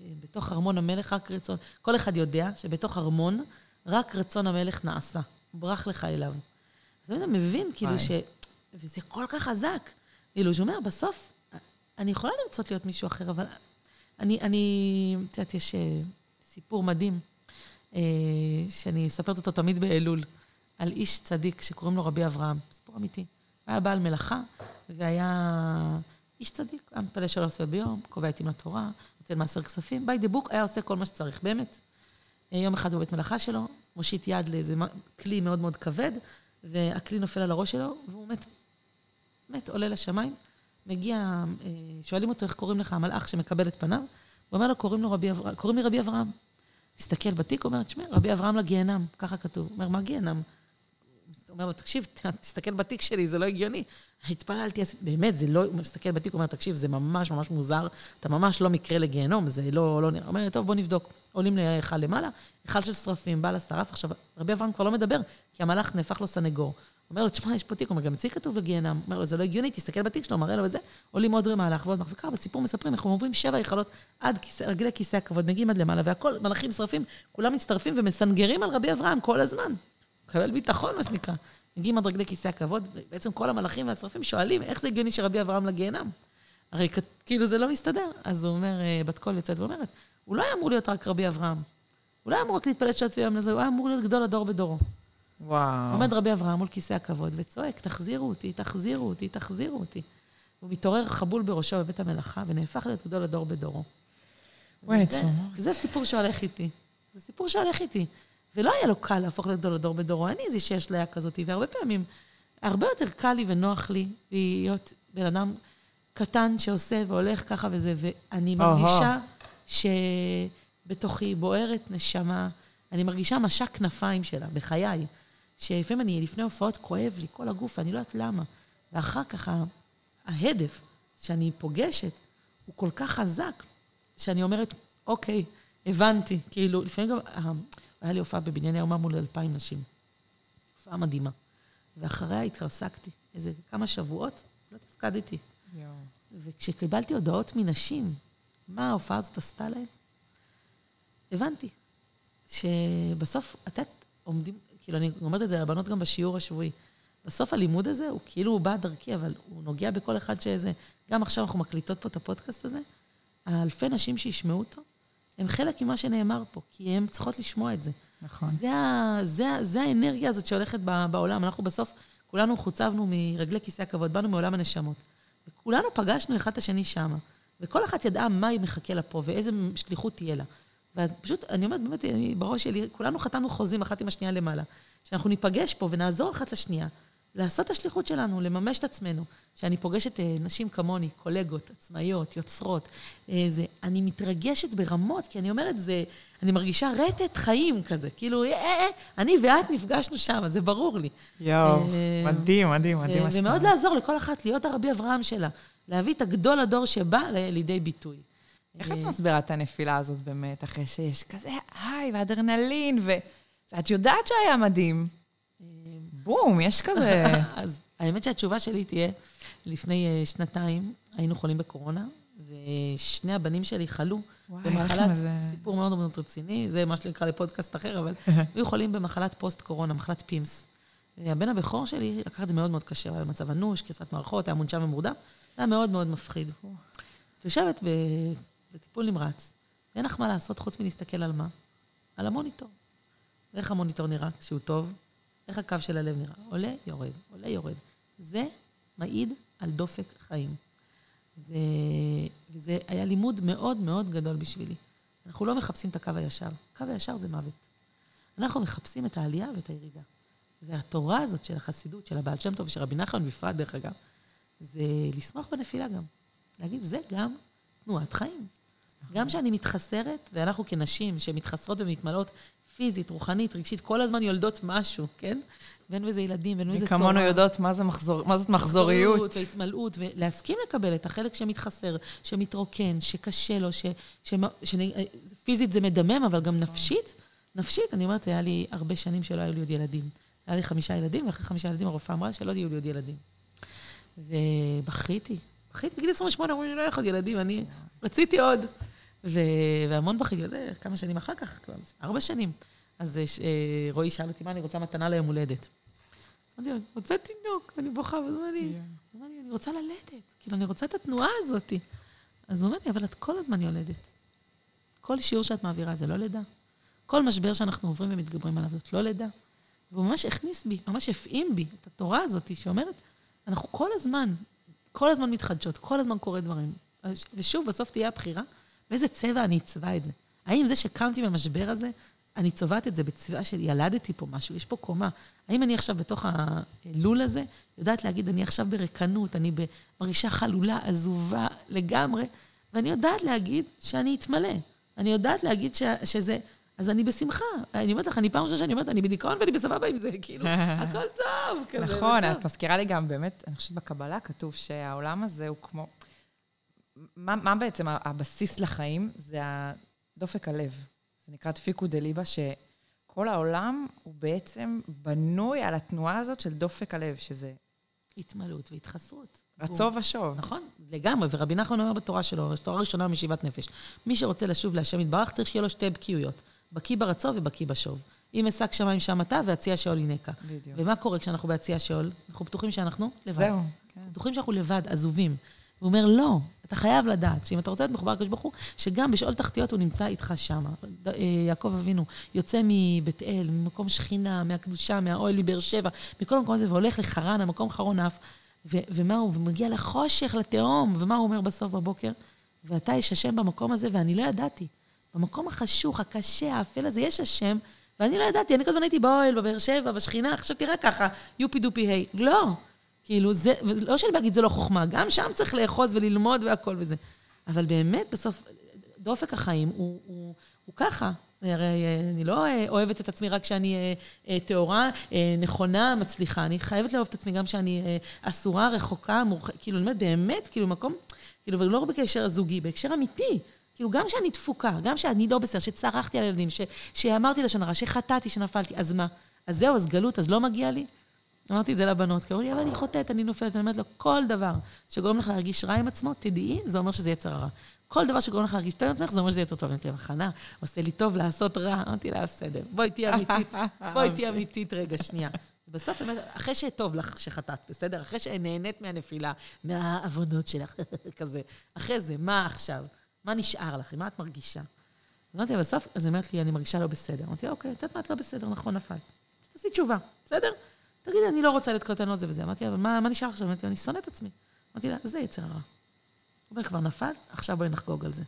אה, בתוך ארמון המלך רק רצון, כל אחד יודע שבתוך ארמון רק רצון המלך נעשה, ברח לך אליו. אז אתה מבין, כאילו. ש... וזה כל כך חזק. כאילו, שהוא אומר, בסוף, אני יכולה לרצות להיות מישהו אחר, אבל אני, אני, את יודעת, יש אה, סיפור מדהים, אה, שאני מספרת אותו תמיד באלול, על איש צדיק שקוראים לו רבי אברהם, סיפור אמיתי. היה בעל מלאכה, והיה איש צדיק, היה מתפלל שלוש שעות ביום, קובע עתים לתורה, נותן מעשר כספים, by the book, היה עושה כל מה שצריך, באמת. אה, יום אחד בבית מלאכה שלו, מושיט יד לאיזה כלי מאוד מאוד כבד, והכלי נופל על הראש שלו, והוא מת. מת, עולה לשמיים, מגיע, אה, שואלים אותו איך קוראים לך, המלאך שמקבל את פניו, הוא אומר לו, קוראים, לו רבי אברהם, קוראים לי רבי אברהם. מסתכל בתיק, אומר, תשמע, רבי אברהם לגיהנם, ככה כתוב. אומר, מה גיהנם? אומר לו, תקשיב, תסתכל בתיק שלי, זה לא הגיוני. התפללתי, באמת, זה לא, הוא מסתכל בתיק, אומר, תקשיב, זה ממש ממש מוזר, אתה ממש לא מקרה לגיהנום, זה לא, לא נראה. אומר, טוב, בוא נבדוק. עולים להיכל למעלה, היכל של שרפים, בעל השרף. עכשיו, רבי אברהם כבר לא מדבר, כי המלאך נהפך לו סנגור. אומר לו, תשמע, יש פה תיק, הוא אומר, גם אצלי כתוב לגיהנם. הוא אומר לו, זה לא הגיוני, תסתכל בתיק שלו, מראה לו וזה. עולים עוד מהלך ועוד. וככה, בסיפור מספרים, אנחנו עוברים שבע היכלות עד רגלי כיסא הכבוד, מגיעים עד למעלה, והכל, מלאכים שרפים, כולם מצטרפים ומסנגרים על רבי אברהם כל הזמן. מקבל ביטחון, מה שנקרא. מגיעים עד רגלי כיסא הכבוד, בעצם כל המלאכים והשרפים שואלים, איך זה הגיוני שרבי אברהם לגיהנם? הרי כאילו זה לא מסתדר. אז הוא אומר, אה, בת קול יוצאת ואומרת, הוא לא היה אמור להיות רק רבי אברהם. הוא לא היה אמור רק. וואו. עומד רבי אברהם מול כיסא הכבוד וצועק, תחזירו אותי, תחזירו אותי, תחזירו אותי. הוא מתעורר חבול בראשו בבית המלאכה, ונהפך להיות גדול הדור בדורו. וואי, צמרמורת. זה סיפור שהולך איתי. זה סיפור שהולך איתי. ולא היה לו קל להפוך להיות גדול הדור בדורו, אין לי איזושהי אשליה כזאת, והרבה פעמים, הרבה יותר קל לי ונוח לי להיות בן אדם קטן שעושה והולך ככה וזה, ואני. מרגישה שבתוכי בוערת נשמה, אני מרגישה משק כנפיים שלה בחיי, שלפעמים אני, לפני הופעות, כואב לי כל הגוף, ואני לא יודעת למה. ואחר כך ההדף שאני פוגשת הוא כל כך חזק, שאני אומרת, אוקיי, הבנתי. כאילו, לפעמים גם, אה, היה לי הופעה בבנייני האומה מול אלפיים נשים. הופעה מדהימה. ואחריה התרסקתי. איזה כמה שבועות, לא תפקדתי. יואו. וכשקיבלתי הודעות מנשים, מה ההופעה הזאת עשתה להן, הבנתי שבסוף, את עומדים, כאילו, אני אומרת את זה לבנות גם בשיעור השבועי. בסוף הלימוד הזה, הוא כאילו הוא בא דרכי, אבל הוא נוגע בכל אחד שזה... גם עכשיו אנחנו מקליטות פה את הפודקאסט הזה, האלפי נשים שישמעו אותו, הם חלק ממה שנאמר פה, כי הן צריכות לשמוע את זה. נכון. זה, ה, זה, זה האנרגיה הזאת שהולכת בעולם. אנחנו בסוף, כולנו חוצבנו מרגלי כיסא הכבוד, באנו מעולם הנשמות. וכולנו פגשנו אחד את השני שמה. וכל אחת ידעה מה היא מחכה לה פה ואיזה שליחות תהיה לה. ופשוט, אני אומרת, באמת, אני, בראש שלי, כולנו חתמנו חוזים אחת עם השנייה למעלה. שאנחנו ניפגש פה ונעזור אחת לשנייה. לעשות את השליחות שלנו, לממש את עצמנו. שאני פוגשת אה, נשים כמוני, קולגות, עצמאיות, יוצרות, אה, זה, אני מתרגשת ברמות, כי אני אומרת, זה, אני מרגישה רטט חיים כזה. כאילו, אה, אה, אה, אני ואת נפגשנו שם, זה ברור לי. יואו, אה, מדהים, מדהים, מדהים. ומאוד. לעזור לכל אחת להיות הרבי אברהם שלה. להביא את הגדול הדור שבא לידי ביטוי. איך את אה, מסבירה את הנפילה הזאת באמת, אחרי שיש כזה היי ואדרנלין, ו... ואת יודעת שהיה מדהים. בום, יש כזה... אז האמת שהתשובה שלי תהיה, לפני אה, שנתיים היינו חולים בקורונה, ושני הבנים שלי חלו וואי, במחלת, איזה- סיפור מאוד מאוד רציני, זה מה שנקרא לפודקאסט אחר, אבל היו חולים במחלת פוסט-קורונה, מחלת פימס. הבן הבכור שלי לקח את זה מאוד מאוד קשה, היה במצב אנוש, קריסת מערכות, היה מונשם ומורדם, זה היה מאוד מאוד מפחיד. את יושבת ב- בטיפול נמרץ, ואין לך מה לעשות חוץ מלהסתכל על מה? על המוניטור. ואיך המוניטור נראה כשהוא טוב? איך הקו של הלב נראה? עולה, יורד, עולה, יורד. זה מעיד על דופק חיים. זה, וזה היה לימוד מאוד מאוד גדול בשבילי. אנחנו לא מחפשים את הקו הישר. הקו הישר זה מוות. אנחנו מחפשים את העלייה ואת הירידה. והתורה הזאת של החסידות, של הבעל שם טוב ושל רבי נחמן בפרט, דרך אגב, זה לשמוח בנפילה גם. להגיד, זה גם תנועת חיים. גם כשאני מתחסרת, ואנחנו כנשים שמתחסרות ומתמלאות פיזית, רוחנית, רגשית, כל הזמן יולדות משהו, כן? ואין בזה ילדים, ואין בזה תורה. וכמונו יודעות מה, זה מחזור, מה זאת מחזוריות. והתמלאות, ולהסכים לקבל את החלק שמתחסר, שמתרוקן, שקשה לו, ש, ש, ש, פיזית זה מדמם, אבל גם נפשית. נפשית, אני אומרת, היה לי הרבה שנים שלא היו לי עוד ילדים. היה לי חמישה ילדים, ואחרי חמישה ילדים הרופאה אמרה שלא יהיו לי עוד ילדים. ובכיתי. בכיתי בגיל 28, אמרו לי, לא יכול ילדים, אני רציתי עוד. ו... והמון בכיתי, וזה כמה שנים אחר כך, כבר ארבע שנים. אז אה, אה, רועי שאל אותי, מה אני רוצה מתנה ליום הולדת? אמרתי לו, אני רוצה תינוק, ואני בוכה, ואז הוא אומר לי, אני רוצה ללדת, כאילו, אני רוצה את התנועה הזאת. אז הוא אומר לי, אבל את כל הזמן יולדת. כל שיעור שאת מעבירה זה לא לידה. כל משבר שאנחנו עוברים ומתגברים עליו זאת לא לידה. והוא ממש הכניס בי, ממש הפעים בי את התורה הזאת, שאומרת, אנחנו כל הזמן, כל הזמן מתחדשות, כל הזמן קורה דברים. ושוב, בסוף תהיה הבחירה, באיזה צבע אני אצבע את זה. האם זה שקמתי במשבר הזה, אני צובעת את זה בצבע של ילדתי פה משהו, יש פה קומה. האם אני עכשיו בתוך הלול הזה, יודעת להגיד, אני עכשיו ברקנות, אני מרגישה חלולה, עזובה לגמרי, ואני יודעת להגיד שאני אתמלא. אני יודעת להגיד ש, שזה... אז אני בשמחה. אני אומרת לך, אני פעם ראשונה שאני אומרת, אני בדיכאון ואני בסבבה עם זה, כאילו, הכל טוב, כזה. נכון, את מזכירה לי גם, באמת, אני חושבת בקבלה כתוב שהעולם הזה הוא כמו... מה, מה בעצם הבסיס לחיים? זה דופק הלב. זה נקרא דפיקו דליבה, שכל העולם הוא בעצם בנוי על התנועה הזאת של דופק הלב, שזה... התמלאות והתחסרות. רצו ושוב. נכון, לגמרי, ורבי נחמן אומר בתורה שלו, תורה ראשונה משיבת נפש. מי שרוצה לשוב להשם יתברך, צריך שיהיה לו שתי בקיאויות. בקיא ברצו ובקיא בשוב. אם אשק שמיים שם אתה, והציע שאול ינקה. בדיוק. ומה קורה כשאנחנו בהציע שאול? אנחנו בטוחים שאנחנו לבד. זהו. כן. בטוחים שאנחנו לבד, עזובים. הוא אומר, לא, אתה חייב לדעת שאם אתה רוצה להיות מחובר לקדוש ברוך הוא, שגם בשאול תחתיות הוא נמצא איתך שם. אה, יעקב אבינו יוצא מבית אל, ממקום שכינה, מהקדושה, מהאוהל, מבאר שבע, מכל המקום הזה, והולך לחרן, המקום חרון אף, ומה הוא, ומגיע לחושך, לתהום, ומה הוא אומר בסוף בבוקר? ואתה יש השם במקום הזה, ואני לא ידעתי. במקום החשוך, הקשה, האפל הזה, יש השם, ואני לא ידעתי, אני כל הזמן הייתי באוהל, בבאר שבע, בשכינה, חשבתי רק ככה, יופי דופי היי. לא. כאילו, זה, לא שאני להגיד זה לא חוכמה, גם שם צריך לאחוז וללמוד והכל וזה. אבל באמת, בסוף, דופק החיים הוא, הוא, הוא ככה. הרי אה, אני לא אה, אוהבת את עצמי רק כשאני אה, טהורה, נכונה, מצליחה. אני חייבת לאהוב את עצמי גם כשאני אסורה, רחוקה, מורחקת, כאילו, אני אומרת, באמת, כאילו, מקום, כאילו, ולא רק בהקשר הזוגי, בהקשר אמיתי. כאילו, גם כשאני תפוקה, גם כשאני לא בסדר, שצרחתי על ילדים, ש, שאמרתי לשון הרע, שחטאתי, שנפלתי, אז מה? אז זהו, אז גלות, אז לא מגיע לי? אמרתי את זה לבנות, כי אמרו לי, אבל אני חוטאת, אני נופלת. אני אומרת לו, כל דבר שגורם לך להרגיש רע עם עצמו, תדעי, זה אומר שזה יצר הרע. כל דבר שגורם לך להרגיש טוב עם עצמך, זה אומר שזה יותר טוב. אמרתי לה, חנה, עושה לי טוב לעשות רע. אמרתי לה, בסדר, בואי תהיי אמיתית, בואי תהיי אמיתית רגע, שנייה. בסוף, אחרי שטוב לך שחטאת, בסדר? אחרי שנהנית מהנפילה, מהעוונות שלך, כזה. אחרי זה, מה עכשיו? מה נשאר לך? מה את מרגישה? אמרתי לה, בסוף, אז היא אומרת לי, אני מרגישה לא בסדר. אמרתי לה, אוקיי, את יודעת מה את לא בסדר, נכון, נפל. תעשי תשובה, בסדר? תגידי, אני לא רוצה להיות לא זה וזה. אמרתי לה, אבל מה, מה נשאר עכשיו? אמרתי לה, אני שונא את עצמי. אמרתי לה, זה יצר הרע. הוא אומר, כבר נפלת? עכשיו בואי נחגוג על זה.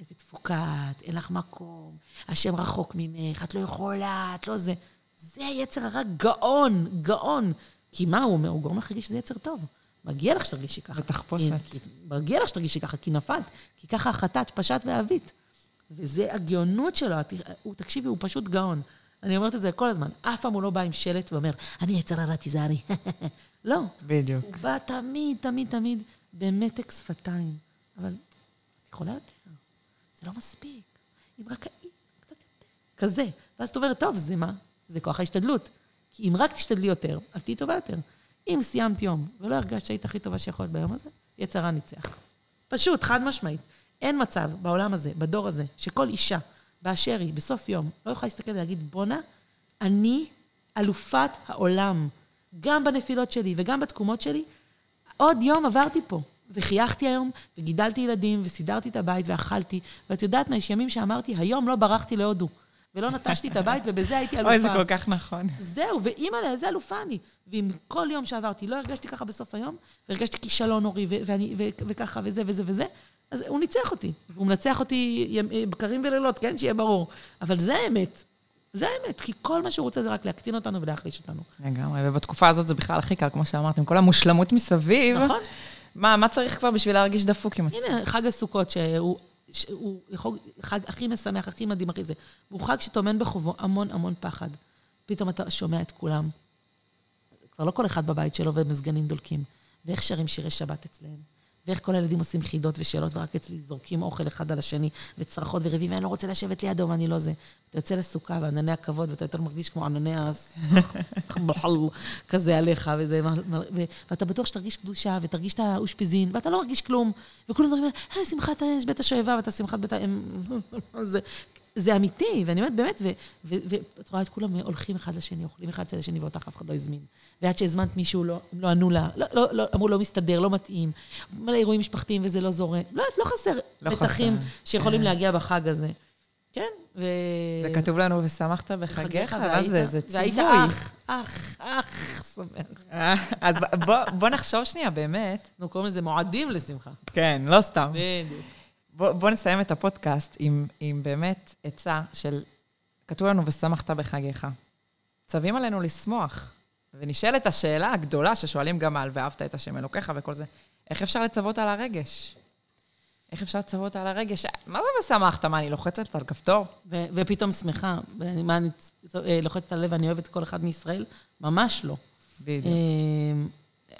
איזה תפוקה את, אין לך מקום, השם רחוק ממך, את לא יכולה, את לא זה. זה יצר הרע גאון, גאון. כי מה הוא אומר? הוא גורם לך להרגיש שזה יצר טוב. מגיע לך שתרגישי ככה. ותחפושת. מגיע לך שתרגישי ככה, כי נפלת. כי ככה החטאת, פשט ואהבית. וזה הגאונות שלו. הוא, תקשיבי, הוא פשוט גאון. אני אומרת את זה כל הזמן. אף פעם הוא לא בא עם שלט ואומר, אני יצר הרע, תיזהרי. לא. בדיוק. הוא בא תמיד, תמיד, תמיד במתק שפתיים. אבל את יכולה יותר. זה לא מספיק. אם רק היית קצת יותר. כזה. ואז את אומרת, טוב, זה מה? זה כוח ההשתדלות. כי אם רק תשתדלי יותר, אז תהיי טובה יותר. אם סיימת יום ולא הרגשת שהיית הכי טובה שיכולת ביום הזה, יצרה ניצח. פשוט, חד משמעית. אין מצב בעולם הזה, בדור הזה, שכל אישה באשר היא, בסוף יום, לא יכולה להסתכל ולהגיד, בואנה, אני אלופת העולם. גם בנפילות שלי וגם בתקומות שלי, עוד יום עברתי פה. וחייכתי היום, וגידלתי ילדים, וסידרתי את הבית, ואכלתי. ואת יודעת מה, יש ימים שאמרתי, היום לא ברחתי להודו. ולא נטשתי את הבית, ובזה הייתי אלופה. אוי, זה כל כך נכון. זהו, ואימא'לה, איזה אלופה אני. ואם כל יום שעברתי לא הרגשתי ככה בסוף היום, והרגשתי כישלון הורי, וככה, וזה וזה וזה, אז הוא ניצח אותי. והוא מנצח אותי בקרים ולילות, כן? שיהיה ברור. אבל זה האמת. זה האמת, כי כל מה שהוא רוצה זה רק להקטין אותנו ולהחליש אותנו. לגמרי, ובתקופה הזאת זה בכלל הכי קל, כמו שאמרתם, כל המושלמות מסביב. נכון? מה, מה צריך כבר בשביל להרגיש דפוק עם עצמי? הנה, חג הסוכות, שהוא שהוא יכול, חג הכי משמח, הכי מדהים, הכי זה. והוא חג שטומן בחובו המון המון פחד. פתאום אתה שומע את כולם. כבר לא כל אחד בבית שלו ומזגנים דולקים. ואיך שרים שירי שבת אצלם. ואיך כל הילדים עושים חידות ושאלות, ורק אצלי זורקים אוכל אחד על השני, וצרחות וריבים, ואני לא רוצה לשבת לידו ואני לא זה. אתה יוצא לסוכה וענני הכבוד, ואתה יותר מרגיש כמו ענני הסחבחל כזה עליך, וזה, ואתה בטוח שתרגיש קדושה, ותרגיש את האושפיזין, ואתה לא מרגיש כלום. וכולם מדברים, היי, שמחת בית השואבה, ואתה שמחת בית ה... זה, אמיתי, ואני אומרת, באמת, ואת רואה את כולם הולכים אחד לשני, אוכלים אחד אצל השני, ואותך אף אחד לא הזמין. ועד שהזמנת מישהו, לא, לא ענו לה, לא, לא, לא, אמרו, לא מסתדר, לא מתאים. מלא אירועים משפחתיים וזה לא זורם. לא, לא חסר לא מתחים חסר. שיכולים כן. להגיע בחג הזה. כן, ו... וכתוב לנו, ושמחת בחגיך, מה זה? זה ציווי. והיית אח, אח, אח, שמח. אה, אז בוא, בוא נחשוב שנייה, באמת. אנחנו קוראים לזה מועדים לשמחה. כן, לא סתם. בדיוק. בוא, בוא נסיים את הפודקאסט עם, עם באמת עצה של, כתוב לנו, ושמחת בחגיך. צווים עלינו לשמוח. ונשאלת השאלה הגדולה ששואלים גם על ואהבת את השם אלוקיך וכל זה, איך אפשר לצוות על הרגש? איך אפשר לצוות על הרגש? מה זה ושמחת? מה, אני לוחצת על כפתור? ו- ופתאום שמחה. מה, אני אה, לוחצת על הלב ואני אוהבת כל אחד מישראל? ממש לא. בדיוק.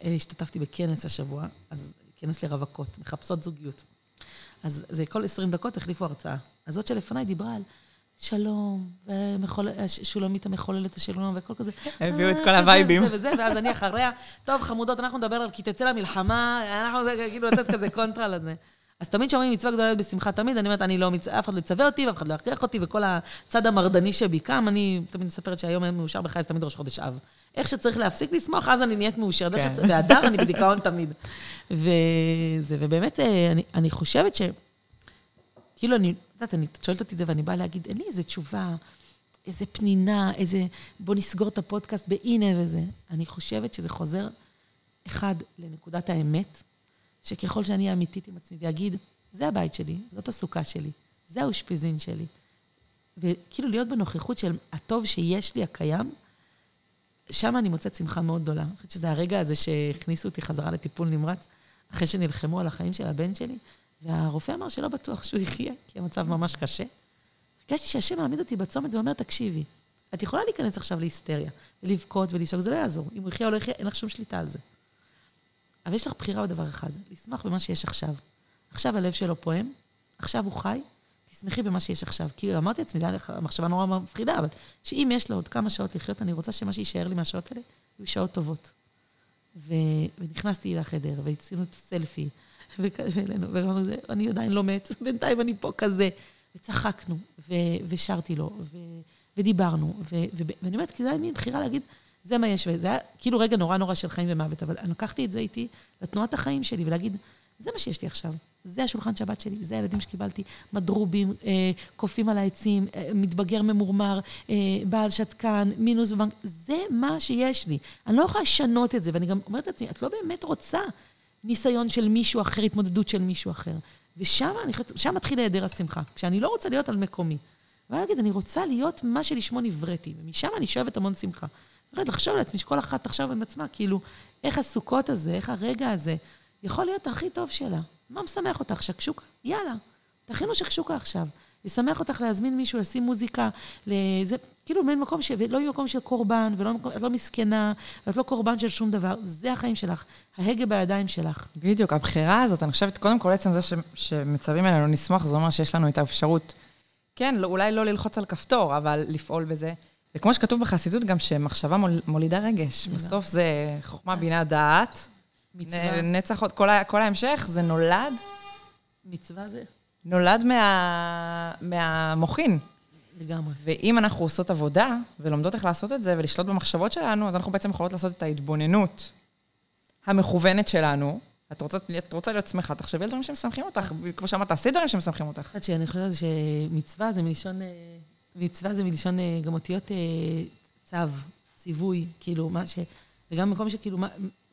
אה, השתתפתי בכנס השבוע, אז כנס לרווקות, מחפשות זוגיות. אז זה כל 20 דקות החליפו הרצאה. אז זאת שלפניי דיברה על שלום, שולמית המחוללת השלום, וכל כזה. הביאו את כל הווייבים. וזה, וזה, ואז אני אחריה, טוב, חמודות, אנחנו נדבר על כי תצא למלחמה, אנחנו כאילו לתת כזה קונטרה לזה. אז תמיד כשאומרים מצווה גדולה בשמחה תמיד, אני אומרת, אני לא, אף אחד לא יצווה אותי, ואף אחד לא יכריח אותי, וכל הצד המרדני שבי קם, אני תמיד מספרת שהיום אין מאושר בחיי, זה תמיד ראש חודש אב. איך שצריך להפסיק לשמוח, אז אני נהיית מאושרת. כן. והדר, אני בדיכאון תמיד. וזה, ובאמת, אה, אני, אני חושבת ש... כאילו, אני, את יודעת, את שואלת אותי את זה, ואני באה להגיד, אין לי איזה תשובה, איזה פנינה, איזה, בוא נסגור את הפודקאסט בהנה וזה. אני חושבת שזה חוזר, אחד, לנקודת האמת, שככל שאני אהיה אמיתית עם עצמי ואגיד, זה הבית שלי, זאת הסוכה שלי, זה האושפיזין שלי. וכאילו להיות בנוכחות של הטוב שיש לי, הקיים, שם אני מוצאת שמחה מאוד גדולה. אני חושבת שזה הרגע הזה שהכניסו אותי חזרה לטיפול נמרץ, אחרי שנלחמו על החיים של הבן שלי, והרופא אמר שלא בטוח שהוא יחיה, כי המצב ממש קשה. הרגשתי שהשם מעמיד אותי בצומת ואומר, תקשיבי, את יכולה להיכנס עכשיו להיסטריה, ולבכות ולשאול, זה לא יעזור. אם הוא יחיה או לא יחיה, אין לך שום שליטה על זה. אבל יש לך בחירה בדבר אחד, לשמוח במה שיש עכשיו. עכשיו הלב שלו פועם, עכשיו הוא חי, תשמחי במה שיש עכשיו. כי אמרתי לעצמי, המחשבה נורא מפחידה, אבל שאם יש לו עוד כמה שעות לחיות, אני רוצה שמה שיישאר לי מהשעות האלה, יהיו שעות טובות. ו... ונכנסתי לחדר, ועשינו סלפי, ואמרנו, אני עדיין לא מת, בינתיים אני פה כזה. וצחקנו, ו... ושרתי לו, ו... ודיברנו, ו... ו... ואני אומרת, כי זה היה מין בחירה להגיד, זה מה יש, וזה היה כאילו רגע נורא נורא של חיים ומוות, אבל אני לקחתי את זה איתי לתנועת החיים שלי, ולהגיד, זה מה שיש לי עכשיו. זה השולחן שבת שלי, זה הילדים שקיבלתי, מדרובים, אה, קופים על העצים, אה, מתבגר ממורמר, אה, בעל שתקן, מינוס בבנק, זה מה שיש לי. אני לא יכולה לשנות את זה, ואני גם אומרת לעצמי, את לא באמת רוצה ניסיון של מישהו אחר, התמודדות של מישהו אחר. ושם שם מתחיל היעדר השמחה, כשאני לא רוצה להיות על מקומי. ואני אגיד, אני רוצה להיות מה שלשמו נבראתי, ומשם אני שואבת המון שמחה. אומרת, לחשוב לעצמי שכל אחת תחשוב עם עצמה, כאילו, איך הסוכות הזה, איך הרגע הזה, יכול להיות הכי טוב שלה. מה משמח אותך? שקשוקה? יאללה, תכינו שקשוקה עכשיו. ישמח אותך להזמין מישהו, לשים מוזיקה, לזה, כאילו מעין מקום, ש... ולא יהיה מקום של קורבן, ולא מקום, לא מסכנה, ואת לא קורבן של שום דבר. זה החיים שלך, ההגה בידיים שלך. בדיוק, הבחירה הזאת, אני חושבת, קודם כל, עצם זה ש... שמצווים אלינו לשמוח, זה אומר שיש לנו את האפשרות, כן, לא, אולי לא ללחוץ על כפתור, אבל לפעול בזה. וכמו שכתוב בחסידות, גם שמחשבה מול, מולידה רגש. בסוף זה חוכמה, בינה, דעת. מצווה. נצח כל, כל ההמשך, זה נולד. מצווה זה? נולד מה, מהמוחין. לגמרי. ואם אנחנו עושות עבודה, ולומדות איך לעשות את זה, ולשלוט במחשבות שלנו, אז אנחנו בעצם יכולות לעשות את ההתבוננות המכוונת שלנו. את רוצה, את רוצה להיות שמחה, תחשבי על דברים שמשמחים אותך. כמו שאמרת, תעשי דברים שמשמחים אותך. אני חושבת שמצווה זה מלשון, אה, מצווה זה מלשון אה, גם אותיות אה, צו, ציווי, כאילו, מה ש... וגם במקום שכאילו, מה,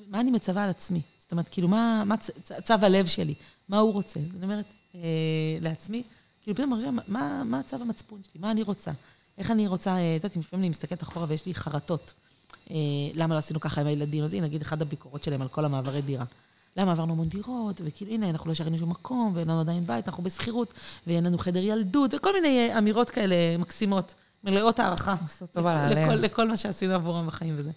מה אני מצווה על עצמי? זאת אומרת, כאילו, מה, מה צ, צו הלב שלי? מה הוא רוצה? אני אומרת אה, לעצמי, כאילו, פתאום מרגישה, מה, מה צו המצפון שלי? מה אני רוצה? איך אני רוצה, אה, את יודעת, לפעמים אני מסתכלת אחורה ויש לי חרטות. אה, למה לא עשינו ככה עם הילדים? אז הנה, נגיד, אחת הביקורות שלהם על כל המעברי דירה. למה עברנו המון דירות, וכאילו, הנה, אנחנו לא שרים לשום מקום, ואין לנו עדיין בית, אנחנו בשכירות, ואין לנו חדר ילדות, וכל מיני אה, אמירות כאלה מקסימות, מלאות הערכה. עושות טובה לכל, ללב. לכל מה שעשינו עבורם בחיים וזה.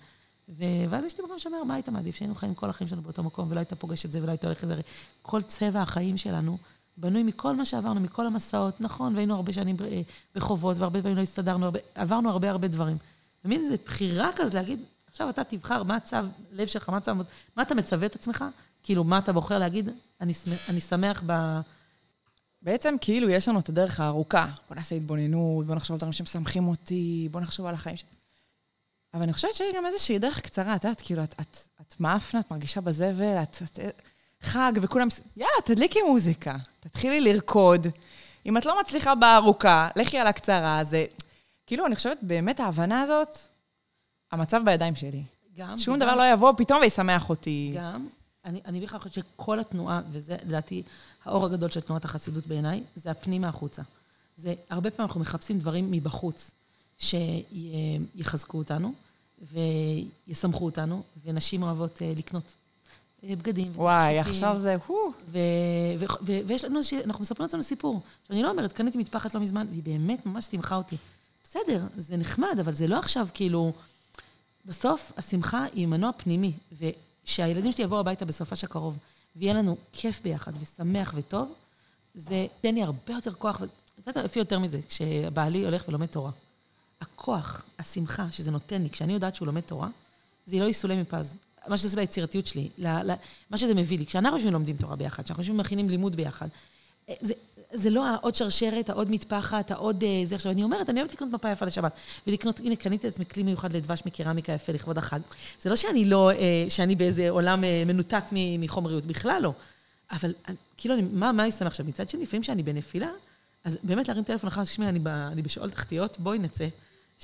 ו... ואז יש לי מקום שאומר, מה היית מעדיף? שהיינו חיים כל החיים שלנו באותו מקום, ולא היית פוגש את זה, ולא היית הולך לזה. כל צבע החיים שלנו בנוי מכל מה שעברנו, מכל המסעות. נכון, והיינו הרבה שנים אה, בחובות, והרבה פעמים לא הסתדרנו, הרבה, עברנו הרבה הרבה דברים. ומין איזו בחירה כזאת להגיד, עכשיו אתה תבחר מה הצו לב שלך, מה הצו, מה אתה מצווה את עצמך? כאילו, מה אתה בוחר להגיד? אני, שמח- אני שמח ב... בעצם כאילו יש לנו את הדרך הארוכה. בוא נעשה התבוננות, בוא נחשוב על דברים שמשמחים אותי, בוא נחשוב על החיים ש... אבל אני חושבת שיש גם איזושהי דרך קצרה, את יודעת, כאילו, את, את, את מאפנה, את מרגישה בזבל, את, את... חג, וכולם... יאללה, תדליקי מוזיקה, תתחילי לרקוד. אם את לא מצליחה בארוכה, לכי על הקצרה, זה... כאילו, אני חושבת, באמת ההבנה הזאת, המצב בידיים שלי. גם... שום וגם- דבר לא יבוא פתאום וישמח אותי. גם, אני, אני בכלל חושבת שכל התנועה, וזה לדעתי האור הגדול של תנועת החסידות בעיניי, זה הפנימה החוצה. זה, הרבה פעמים אנחנו מחפשים דברים מבחוץ שיחזקו אותנו וישמחו אותנו, ונשים אוהבות אה, לקנות אה, בגדים. וואי, עכשיו זה, הו. ויש לנו, איזושהי- אנחנו מספרים לעצמנו סיפור. עכשיו, אני לא אומרת, קניתי מטפחת לא מזמן, והיא באמת ממש שמחה אותי. בסדר, זה נחמד, אבל זה לא עכשיו כאילו... בסוף, השמחה היא מנוע פנימי, ושהילדים שלי יבואו הביתה בסופש הקרוב, ויהיה לנו כיף ביחד, ושמח וטוב, זה ייתן לי הרבה יותר כוח, ואת יודעת איפה יותר מזה, כשבעלי הולך ולומד תורה. הכוח, השמחה שזה נותן לי, כשאני יודעת שהוא לומד תורה, זה לא יסולא מפז. מה שזה עושה ליצירתיות שלי, ל, ל, מה שזה מביא לי. כשאנחנו יושבים לומדים תורה ביחד, כשאנחנו יושבים ומכינים לימוד ביחד, אה, זה, זה לא העוד שרשרת, העוד מטפחת, העוד אה, זה. עכשיו, אני אומרת, אני אוהבת לקנות מפה יפה לשבת, ולקנות, הנה, קניתי לעצמי כלי מיוחד לדבש מקרמיקה יפה לכבוד החג. זה לא שאני לא, אה, שאני באיזה עולם אה, מנותק מחומריות, בכלל לא. אבל כאילו, אני, מה, מה אני שמח עכשיו? מצד שני, לפעמים שאני בנפילה, אז באמת להרים טלפון אחר, תשמעי, אני, אני בשאול תחתיות, בואי נצא.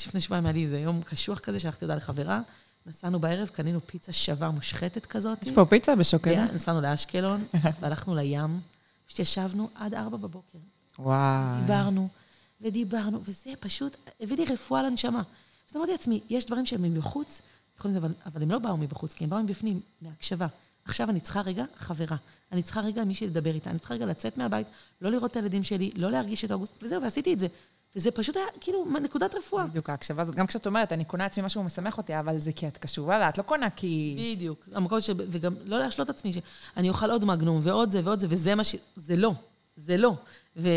לפני שבועיים היה לי איזה יום קשוח כזה, שלחתי הודעה לחברה, נסענו בערב, קנינו פיצה שווה מושחתת כזאת. יש פה פיצה בשוקדה? כן, נסענו לאשקלון, והלכנו לים, פשוט ישבנו עד ארבע בבוקר. וואי. דיברנו, ודיברנו, וזה פשוט הביא לי רפואה לנשמה. אז אמרתי לעצמי, יש דברים שהם מבחוץ, יכולים, אבל, אבל הם לא באו מבחוץ, כי הם באו מבפנים, מהקשבה. עכשיו אני צריכה רגע חברה. אני צריכה רגע מישהי לדבר איתה, אני צריכה רגע לצאת מהבית, לא לראות את הילדים שלי, לא להרגיש את אוגוסט, וזהו, ועשיתי את זה. וזה פשוט היה כאילו נקודת רפואה. בדיוק, ההקשבה הזאת, גם כשאת אומרת, אני קונה לעצמי משהו משמח אותי, אבל זה כי את קשובה ואת לא קונה כי... בדיוק. המקום ש... וגם לא להשלות את עצמי, שאני אוכל עוד מגנום ועוד זה ועוד זה, וזה מה ש... זה לא. זה לא. ו...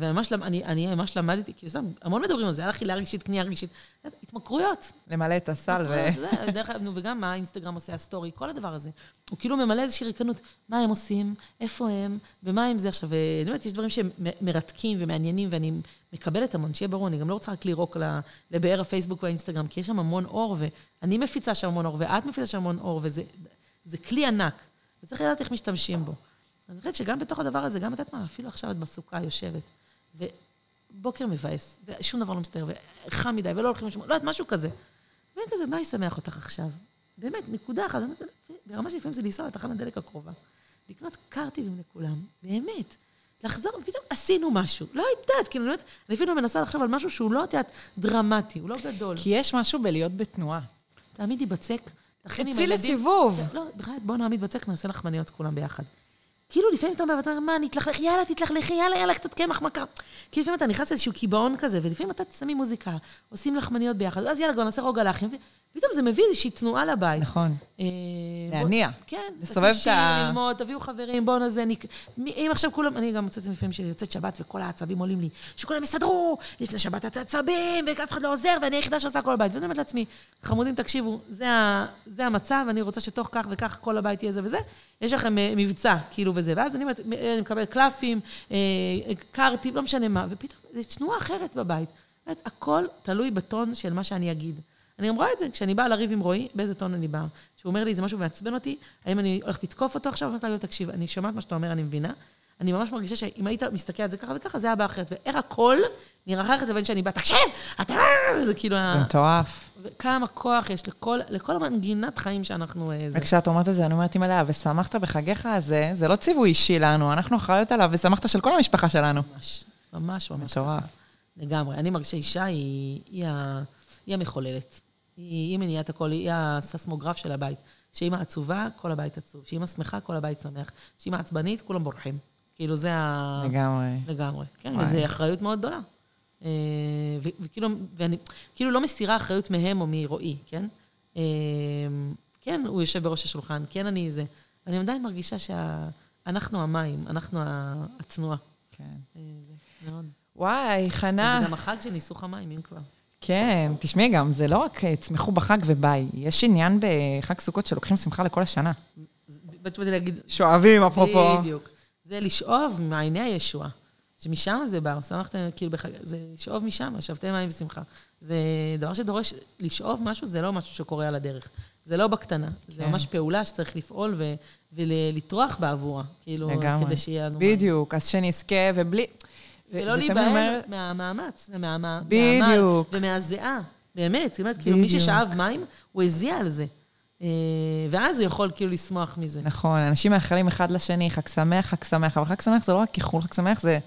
וממש, אני, אני ממש למדתי, כאילו, סתם, המון מדברים על זה, היה אכילה רגשית, קנייה רגשית. התמכרויות. למלא את הסל ו... זה, דרך אגב, וגם מה האינסטגרם עושה, הסטורי, כל הדבר הזה. הוא כאילו ממלא איזושהי ריקנות. מה הם עושים, איפה הם, ומה עם זה עכשיו. ואני אומרת, יש דברים שהם מרתקים ומעניינים, ואני מקבלת המון, שיהיה ברור, אני גם לא רוצה רק לירוק לבאר הפייסבוק והאינסטגרם, כי יש שם המון אור, ואני מפיצה שם המון אור, ואת מפיצה שם המון אור, וזה זה כלי ענק, וצריך לדעת איך משתמשים בו. אז אני חושבת שגם בתוך הדבר הזה, גם את יודעת מה, אפילו עכשיו את בסוכה יושבת, ובוקר מבאס, ושום דבר לא מסתדר, וחם מדי, ולא הולכים לשמוע, לא יודעת, משהו כזה. ואין כזה, מה ישמח אותך עכשיו? באמת, נקודה אחת, באמת, ברמה שלפעמים זה לנסוע לתחנת דלק הקרובה, לקנות קרטיבים לכולם, באמת. לחזור, ופתאום עשינו משהו. לא יודעת, כאילו, אני אני אפילו מנסה לחשוב על משהו שהוא לא, את יודעת, דרמטי, הוא לא גדול. כי יש משהו בלהיות בתנועה. תעמידי בצק, תכיני עם הילדים. לסיבוב. לא, בכלל, בואו נעמיד בצק, נעשה לחמניות כולם ביחד. כאילו, לפעמים אתה אומר, ואתה אומר, מה, נתלכלך, יאללה, תתלכלכי, יאללה, יאללה, מה קרה? כי לפעמים אתה נכנס לאיזשהו קיבעון כזה, ולפעמים אתה שמים מוזיקה, עושים לחמניות ביחד, ואז יאללה, כבר נעשה רוג הלחם, ופתאום זה מביא איזושהי תנועה לבית. נכון. אה, להניע. בוא- כן. לסובב את ה- ללמוד, תביאו חברים, בואו נזה, נק... אם עכשיו כולם, אני גם מוצאת לפעמים שיוצאת שבת וכל העצבים עולים לי, שכולם יסדרו, לפני שבת את העצבים, ואף אחד לא עוזר, ואני היחידה שעושה כל הבית. ואז אני אומרת לעצמי, חמודים, תקשיבו. זה המצב, אני רוצה שתוך כך וכך כל הבית יהיה זה וזה, יש לכם אה, מבצע, כאילו וזה. ואז אני אה, אני מקבלת קלפים, אה, קארטים, לא משנה מה, ופתאום זו תנועה אחרת בבית. באמת, הכל תלוי בטון של מה שאני אגיד. אני גם רואה את זה, כשאני באה לריב עם רועי, באיזה טון אני באה. כשהוא אומר לי איזה משהו מעצבן אותי, האם אני הולכת לתקוף אותו עכשיו? אני אומרת לו, תקשיב, אני שומעת מה שאתה אומר, אני מבינה. אני ממש מרגישה שאם היית מסתכל על זה ככה וככה, זה היה בא אחרת. ואיך הכל נראה אחרת לבין שאני באה, תקשיב, אתה... זה כאילו... זה מטורף. וכמה כוח יש לכל, לכל המנגינת חיים שאנחנו... אה. וכשאת אומרת את זה, אני אומרת, אימא'לה, ושמחת בחגיך הזה, זה לא ציווי אישי לנו, אנחנו אחראיות עליו, ושמחת של כל המשפחה שלנו. ממש, ממש ממש. מטורף. לגמרי. אני מרגישה אישה היא, היא, ה, היא המחוללת. היא, היא מניעת הכל, היא הססמוגרף של הבית. שאמא עצובה, כל הבית עצוב. שאמא שמחה, כל הבית שמח. שאמא עצבנית, כולם בורחים. כאילו, זה ה... לגמרי. לגמרי. כן, וואי. וזו אחריות מאוד גדולה. אה, וכאילו, ואני כאילו לא מסירה אחריות מהם או מרועי, כן? אה, כן, הוא יושב בראש השולחן, כן, אני זה. אני עדיין מרגישה שאנחנו המים, אנחנו התנועה. כן. אה, זה מאוד. וואי, חנה. וזה גם החג של ניסוך המים, אם כבר. כן, תשמעי גם, זה לא רק צמחו בחג וביי, יש עניין בחג סוכות שלוקחים שמחה לכל השנה. באתי להגיד, שואבים, אפרופו. בדיוק. זה לשאוב מעייני הישועה. שמשם זה בא, שמחתם, כאילו, בחג, זה לשאוב משם, שבתם מים בשמחה. זה דבר שדורש, לשאוב משהו זה לא משהו שקורה על הדרך. זה לא בקטנה. זה כן. ממש פעולה שצריך לפעול ו- ולטרוח בעבורה. כאילו, לגמרי. כדי שיהיה לנו... בדיוק, אז שנזכה, ובלי... ולא זה להיבהל אומר- מהמאמץ, ומהעמל, בדיוק. ומהזיעה. באמת, זאת אומרת, כאילו, מי. ששאב מים, הוא הזיע על זה. אה, ואז הוא יכול כאילו לשמוח מזה. נכון, אנשים מאחלים אחד לשני, חג שמח, חג שמח, אבל חג שמח זה לא רק איחול, חג שמח זה...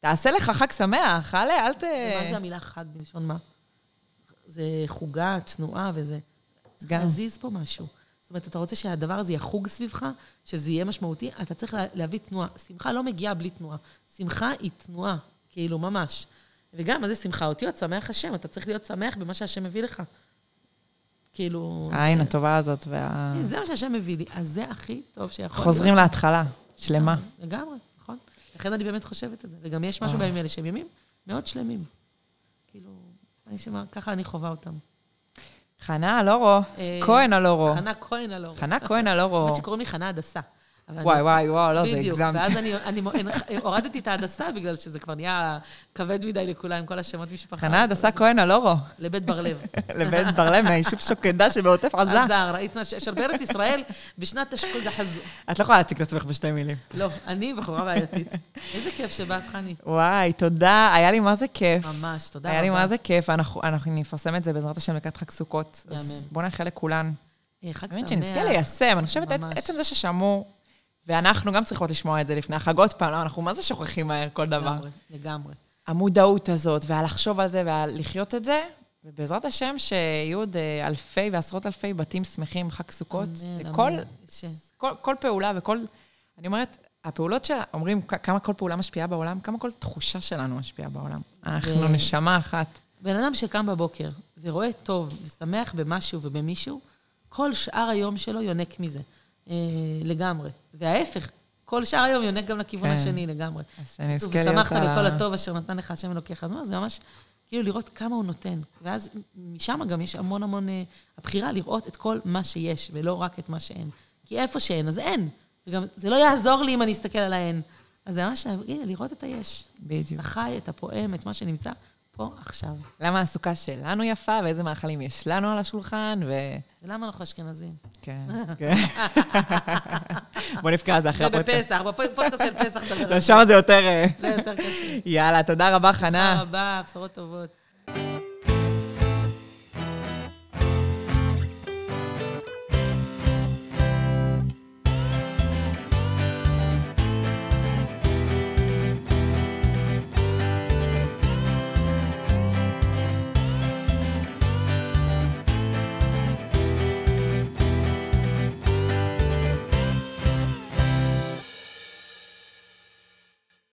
תעשה לך חג שמח, אל אל ת... ומה זה המילה חג בלשון מה? זה חוגה, תנועה וזה. צריך. להזיז פה משהו. זאת אומרת, אתה רוצה שהדבר הזה יחוג סביבך, שזה יהיה משמעותי, אתה צריך לה- להביא תנועה. שמחה לא מגיעה בלי תנועה. שמחה היא תנועה, כאילו, ממש. וגם, מה זה שמחה? אותיות שמח השם, אתה צריך להיות שמח במה שהשם מביא לך. כאילו... העין זה- הטובה הזאת וה... כן, זה מה שהשם מביא לי, אז זה הכי טוב שיכול חוזרים להתחלה, שלמה. לגמרי, נכון. לכן אני באמת חושבת את זה. וגם יש משהו וואו. בימים האלה שהם ימים מאוד שלמים. כאילו, אני שומע, ככה אני חווה אותם. חנה אלורו, אה, כהן אלורו. חנה כהן אלאור. חנה כהן אלורו. האמת שקוראים לי חנה הדסה. וואי, וואי, וואי, לא, זה בדיוק, הגזמת. ואז אני, הורדתי את ההדסה בגלל שזה כבר נהיה כבד מדי לכולם, כל השמות משפחה. חנה הדסה כהן אלורו, לבית בר-לב. לבית ברלם מהיישוב שוקדה שבעוטף עזה. עזר, ראית מה ש- של בארץ ישראל בשנת תשקוד החז... את לא יכולה להציג את עצמך בשתי מילים. לא, אני בחורה בעייתית. איזה כיף שבאת, חני. וואי, תודה, היה לי מה זה כיף. ממש, תודה היה רבה. לי מה זה כיף, אנחנו נפרסם את זה בעזרת השם לקראת חג סוכות. אז. בואו נאחל לכולן. אה, חג שמח. שנזכה ליישם. אני חושבת. עצם זה ששמעו, ואנחנו גם צריכות לשמוע את זה לפני החג עוד פעם, לא, אנחנו מה זה שוכחים מהר כל דבר. לגמרי, לגמרי. המודעות הזאת, והלחשוב על זה, ולחיות את זה, ובעזרת השם שיהיו עוד אה, אלפי ועשרות אלפי בתים שמחים, חג סוכות. אמן, וכל אמן. ש- כל, כל פעולה וכל... אני אומרת, הפעולות שלה, אומרים כמה כל פעולה משפיעה בעולם, כמה כל תחושה שלנו משפיעה בעולם. אנחנו נשמה אחת. בן אדם שקם בבוקר ורואה טוב ושמח במשהו ובמישהו, כל שאר היום שלו יונק מזה. אה, לגמרי. וההפך, כל שאר היום יונק גם לכיוון כן. השני לגמרי. אז שנזכה להיות... ושמחת ה- בכל הטוב אשר נתן לך השם אלוקיך. אז זה ממש, כאילו לראות כמה הוא נותן. ואז משם גם יש המון המון, אה, הבחירה לראות את כל מה שיש, ולא רק את מה שאין. כי איפה שאין, אז אין. וגם זה לא יעזור לי אם אני אסתכל על האין. אז זה ממש, לראות את היש. בדיוק. את החי, את הפועם, את מה שנמצא פה עכשיו. למה הסוכה שלנו יפה, ואיזה מאכלים יש לנו על השולחן, ו... ולמה אנחנו אשכנזים? כן, כן. בוא נבקע על זה אחרי הפודקאסט. ובפסח, בפודקאסט של פסח לא, על שם זה יותר... זה יותר קשה. יאללה, תודה רבה, תודה חנה. רבה, בשורות טובות.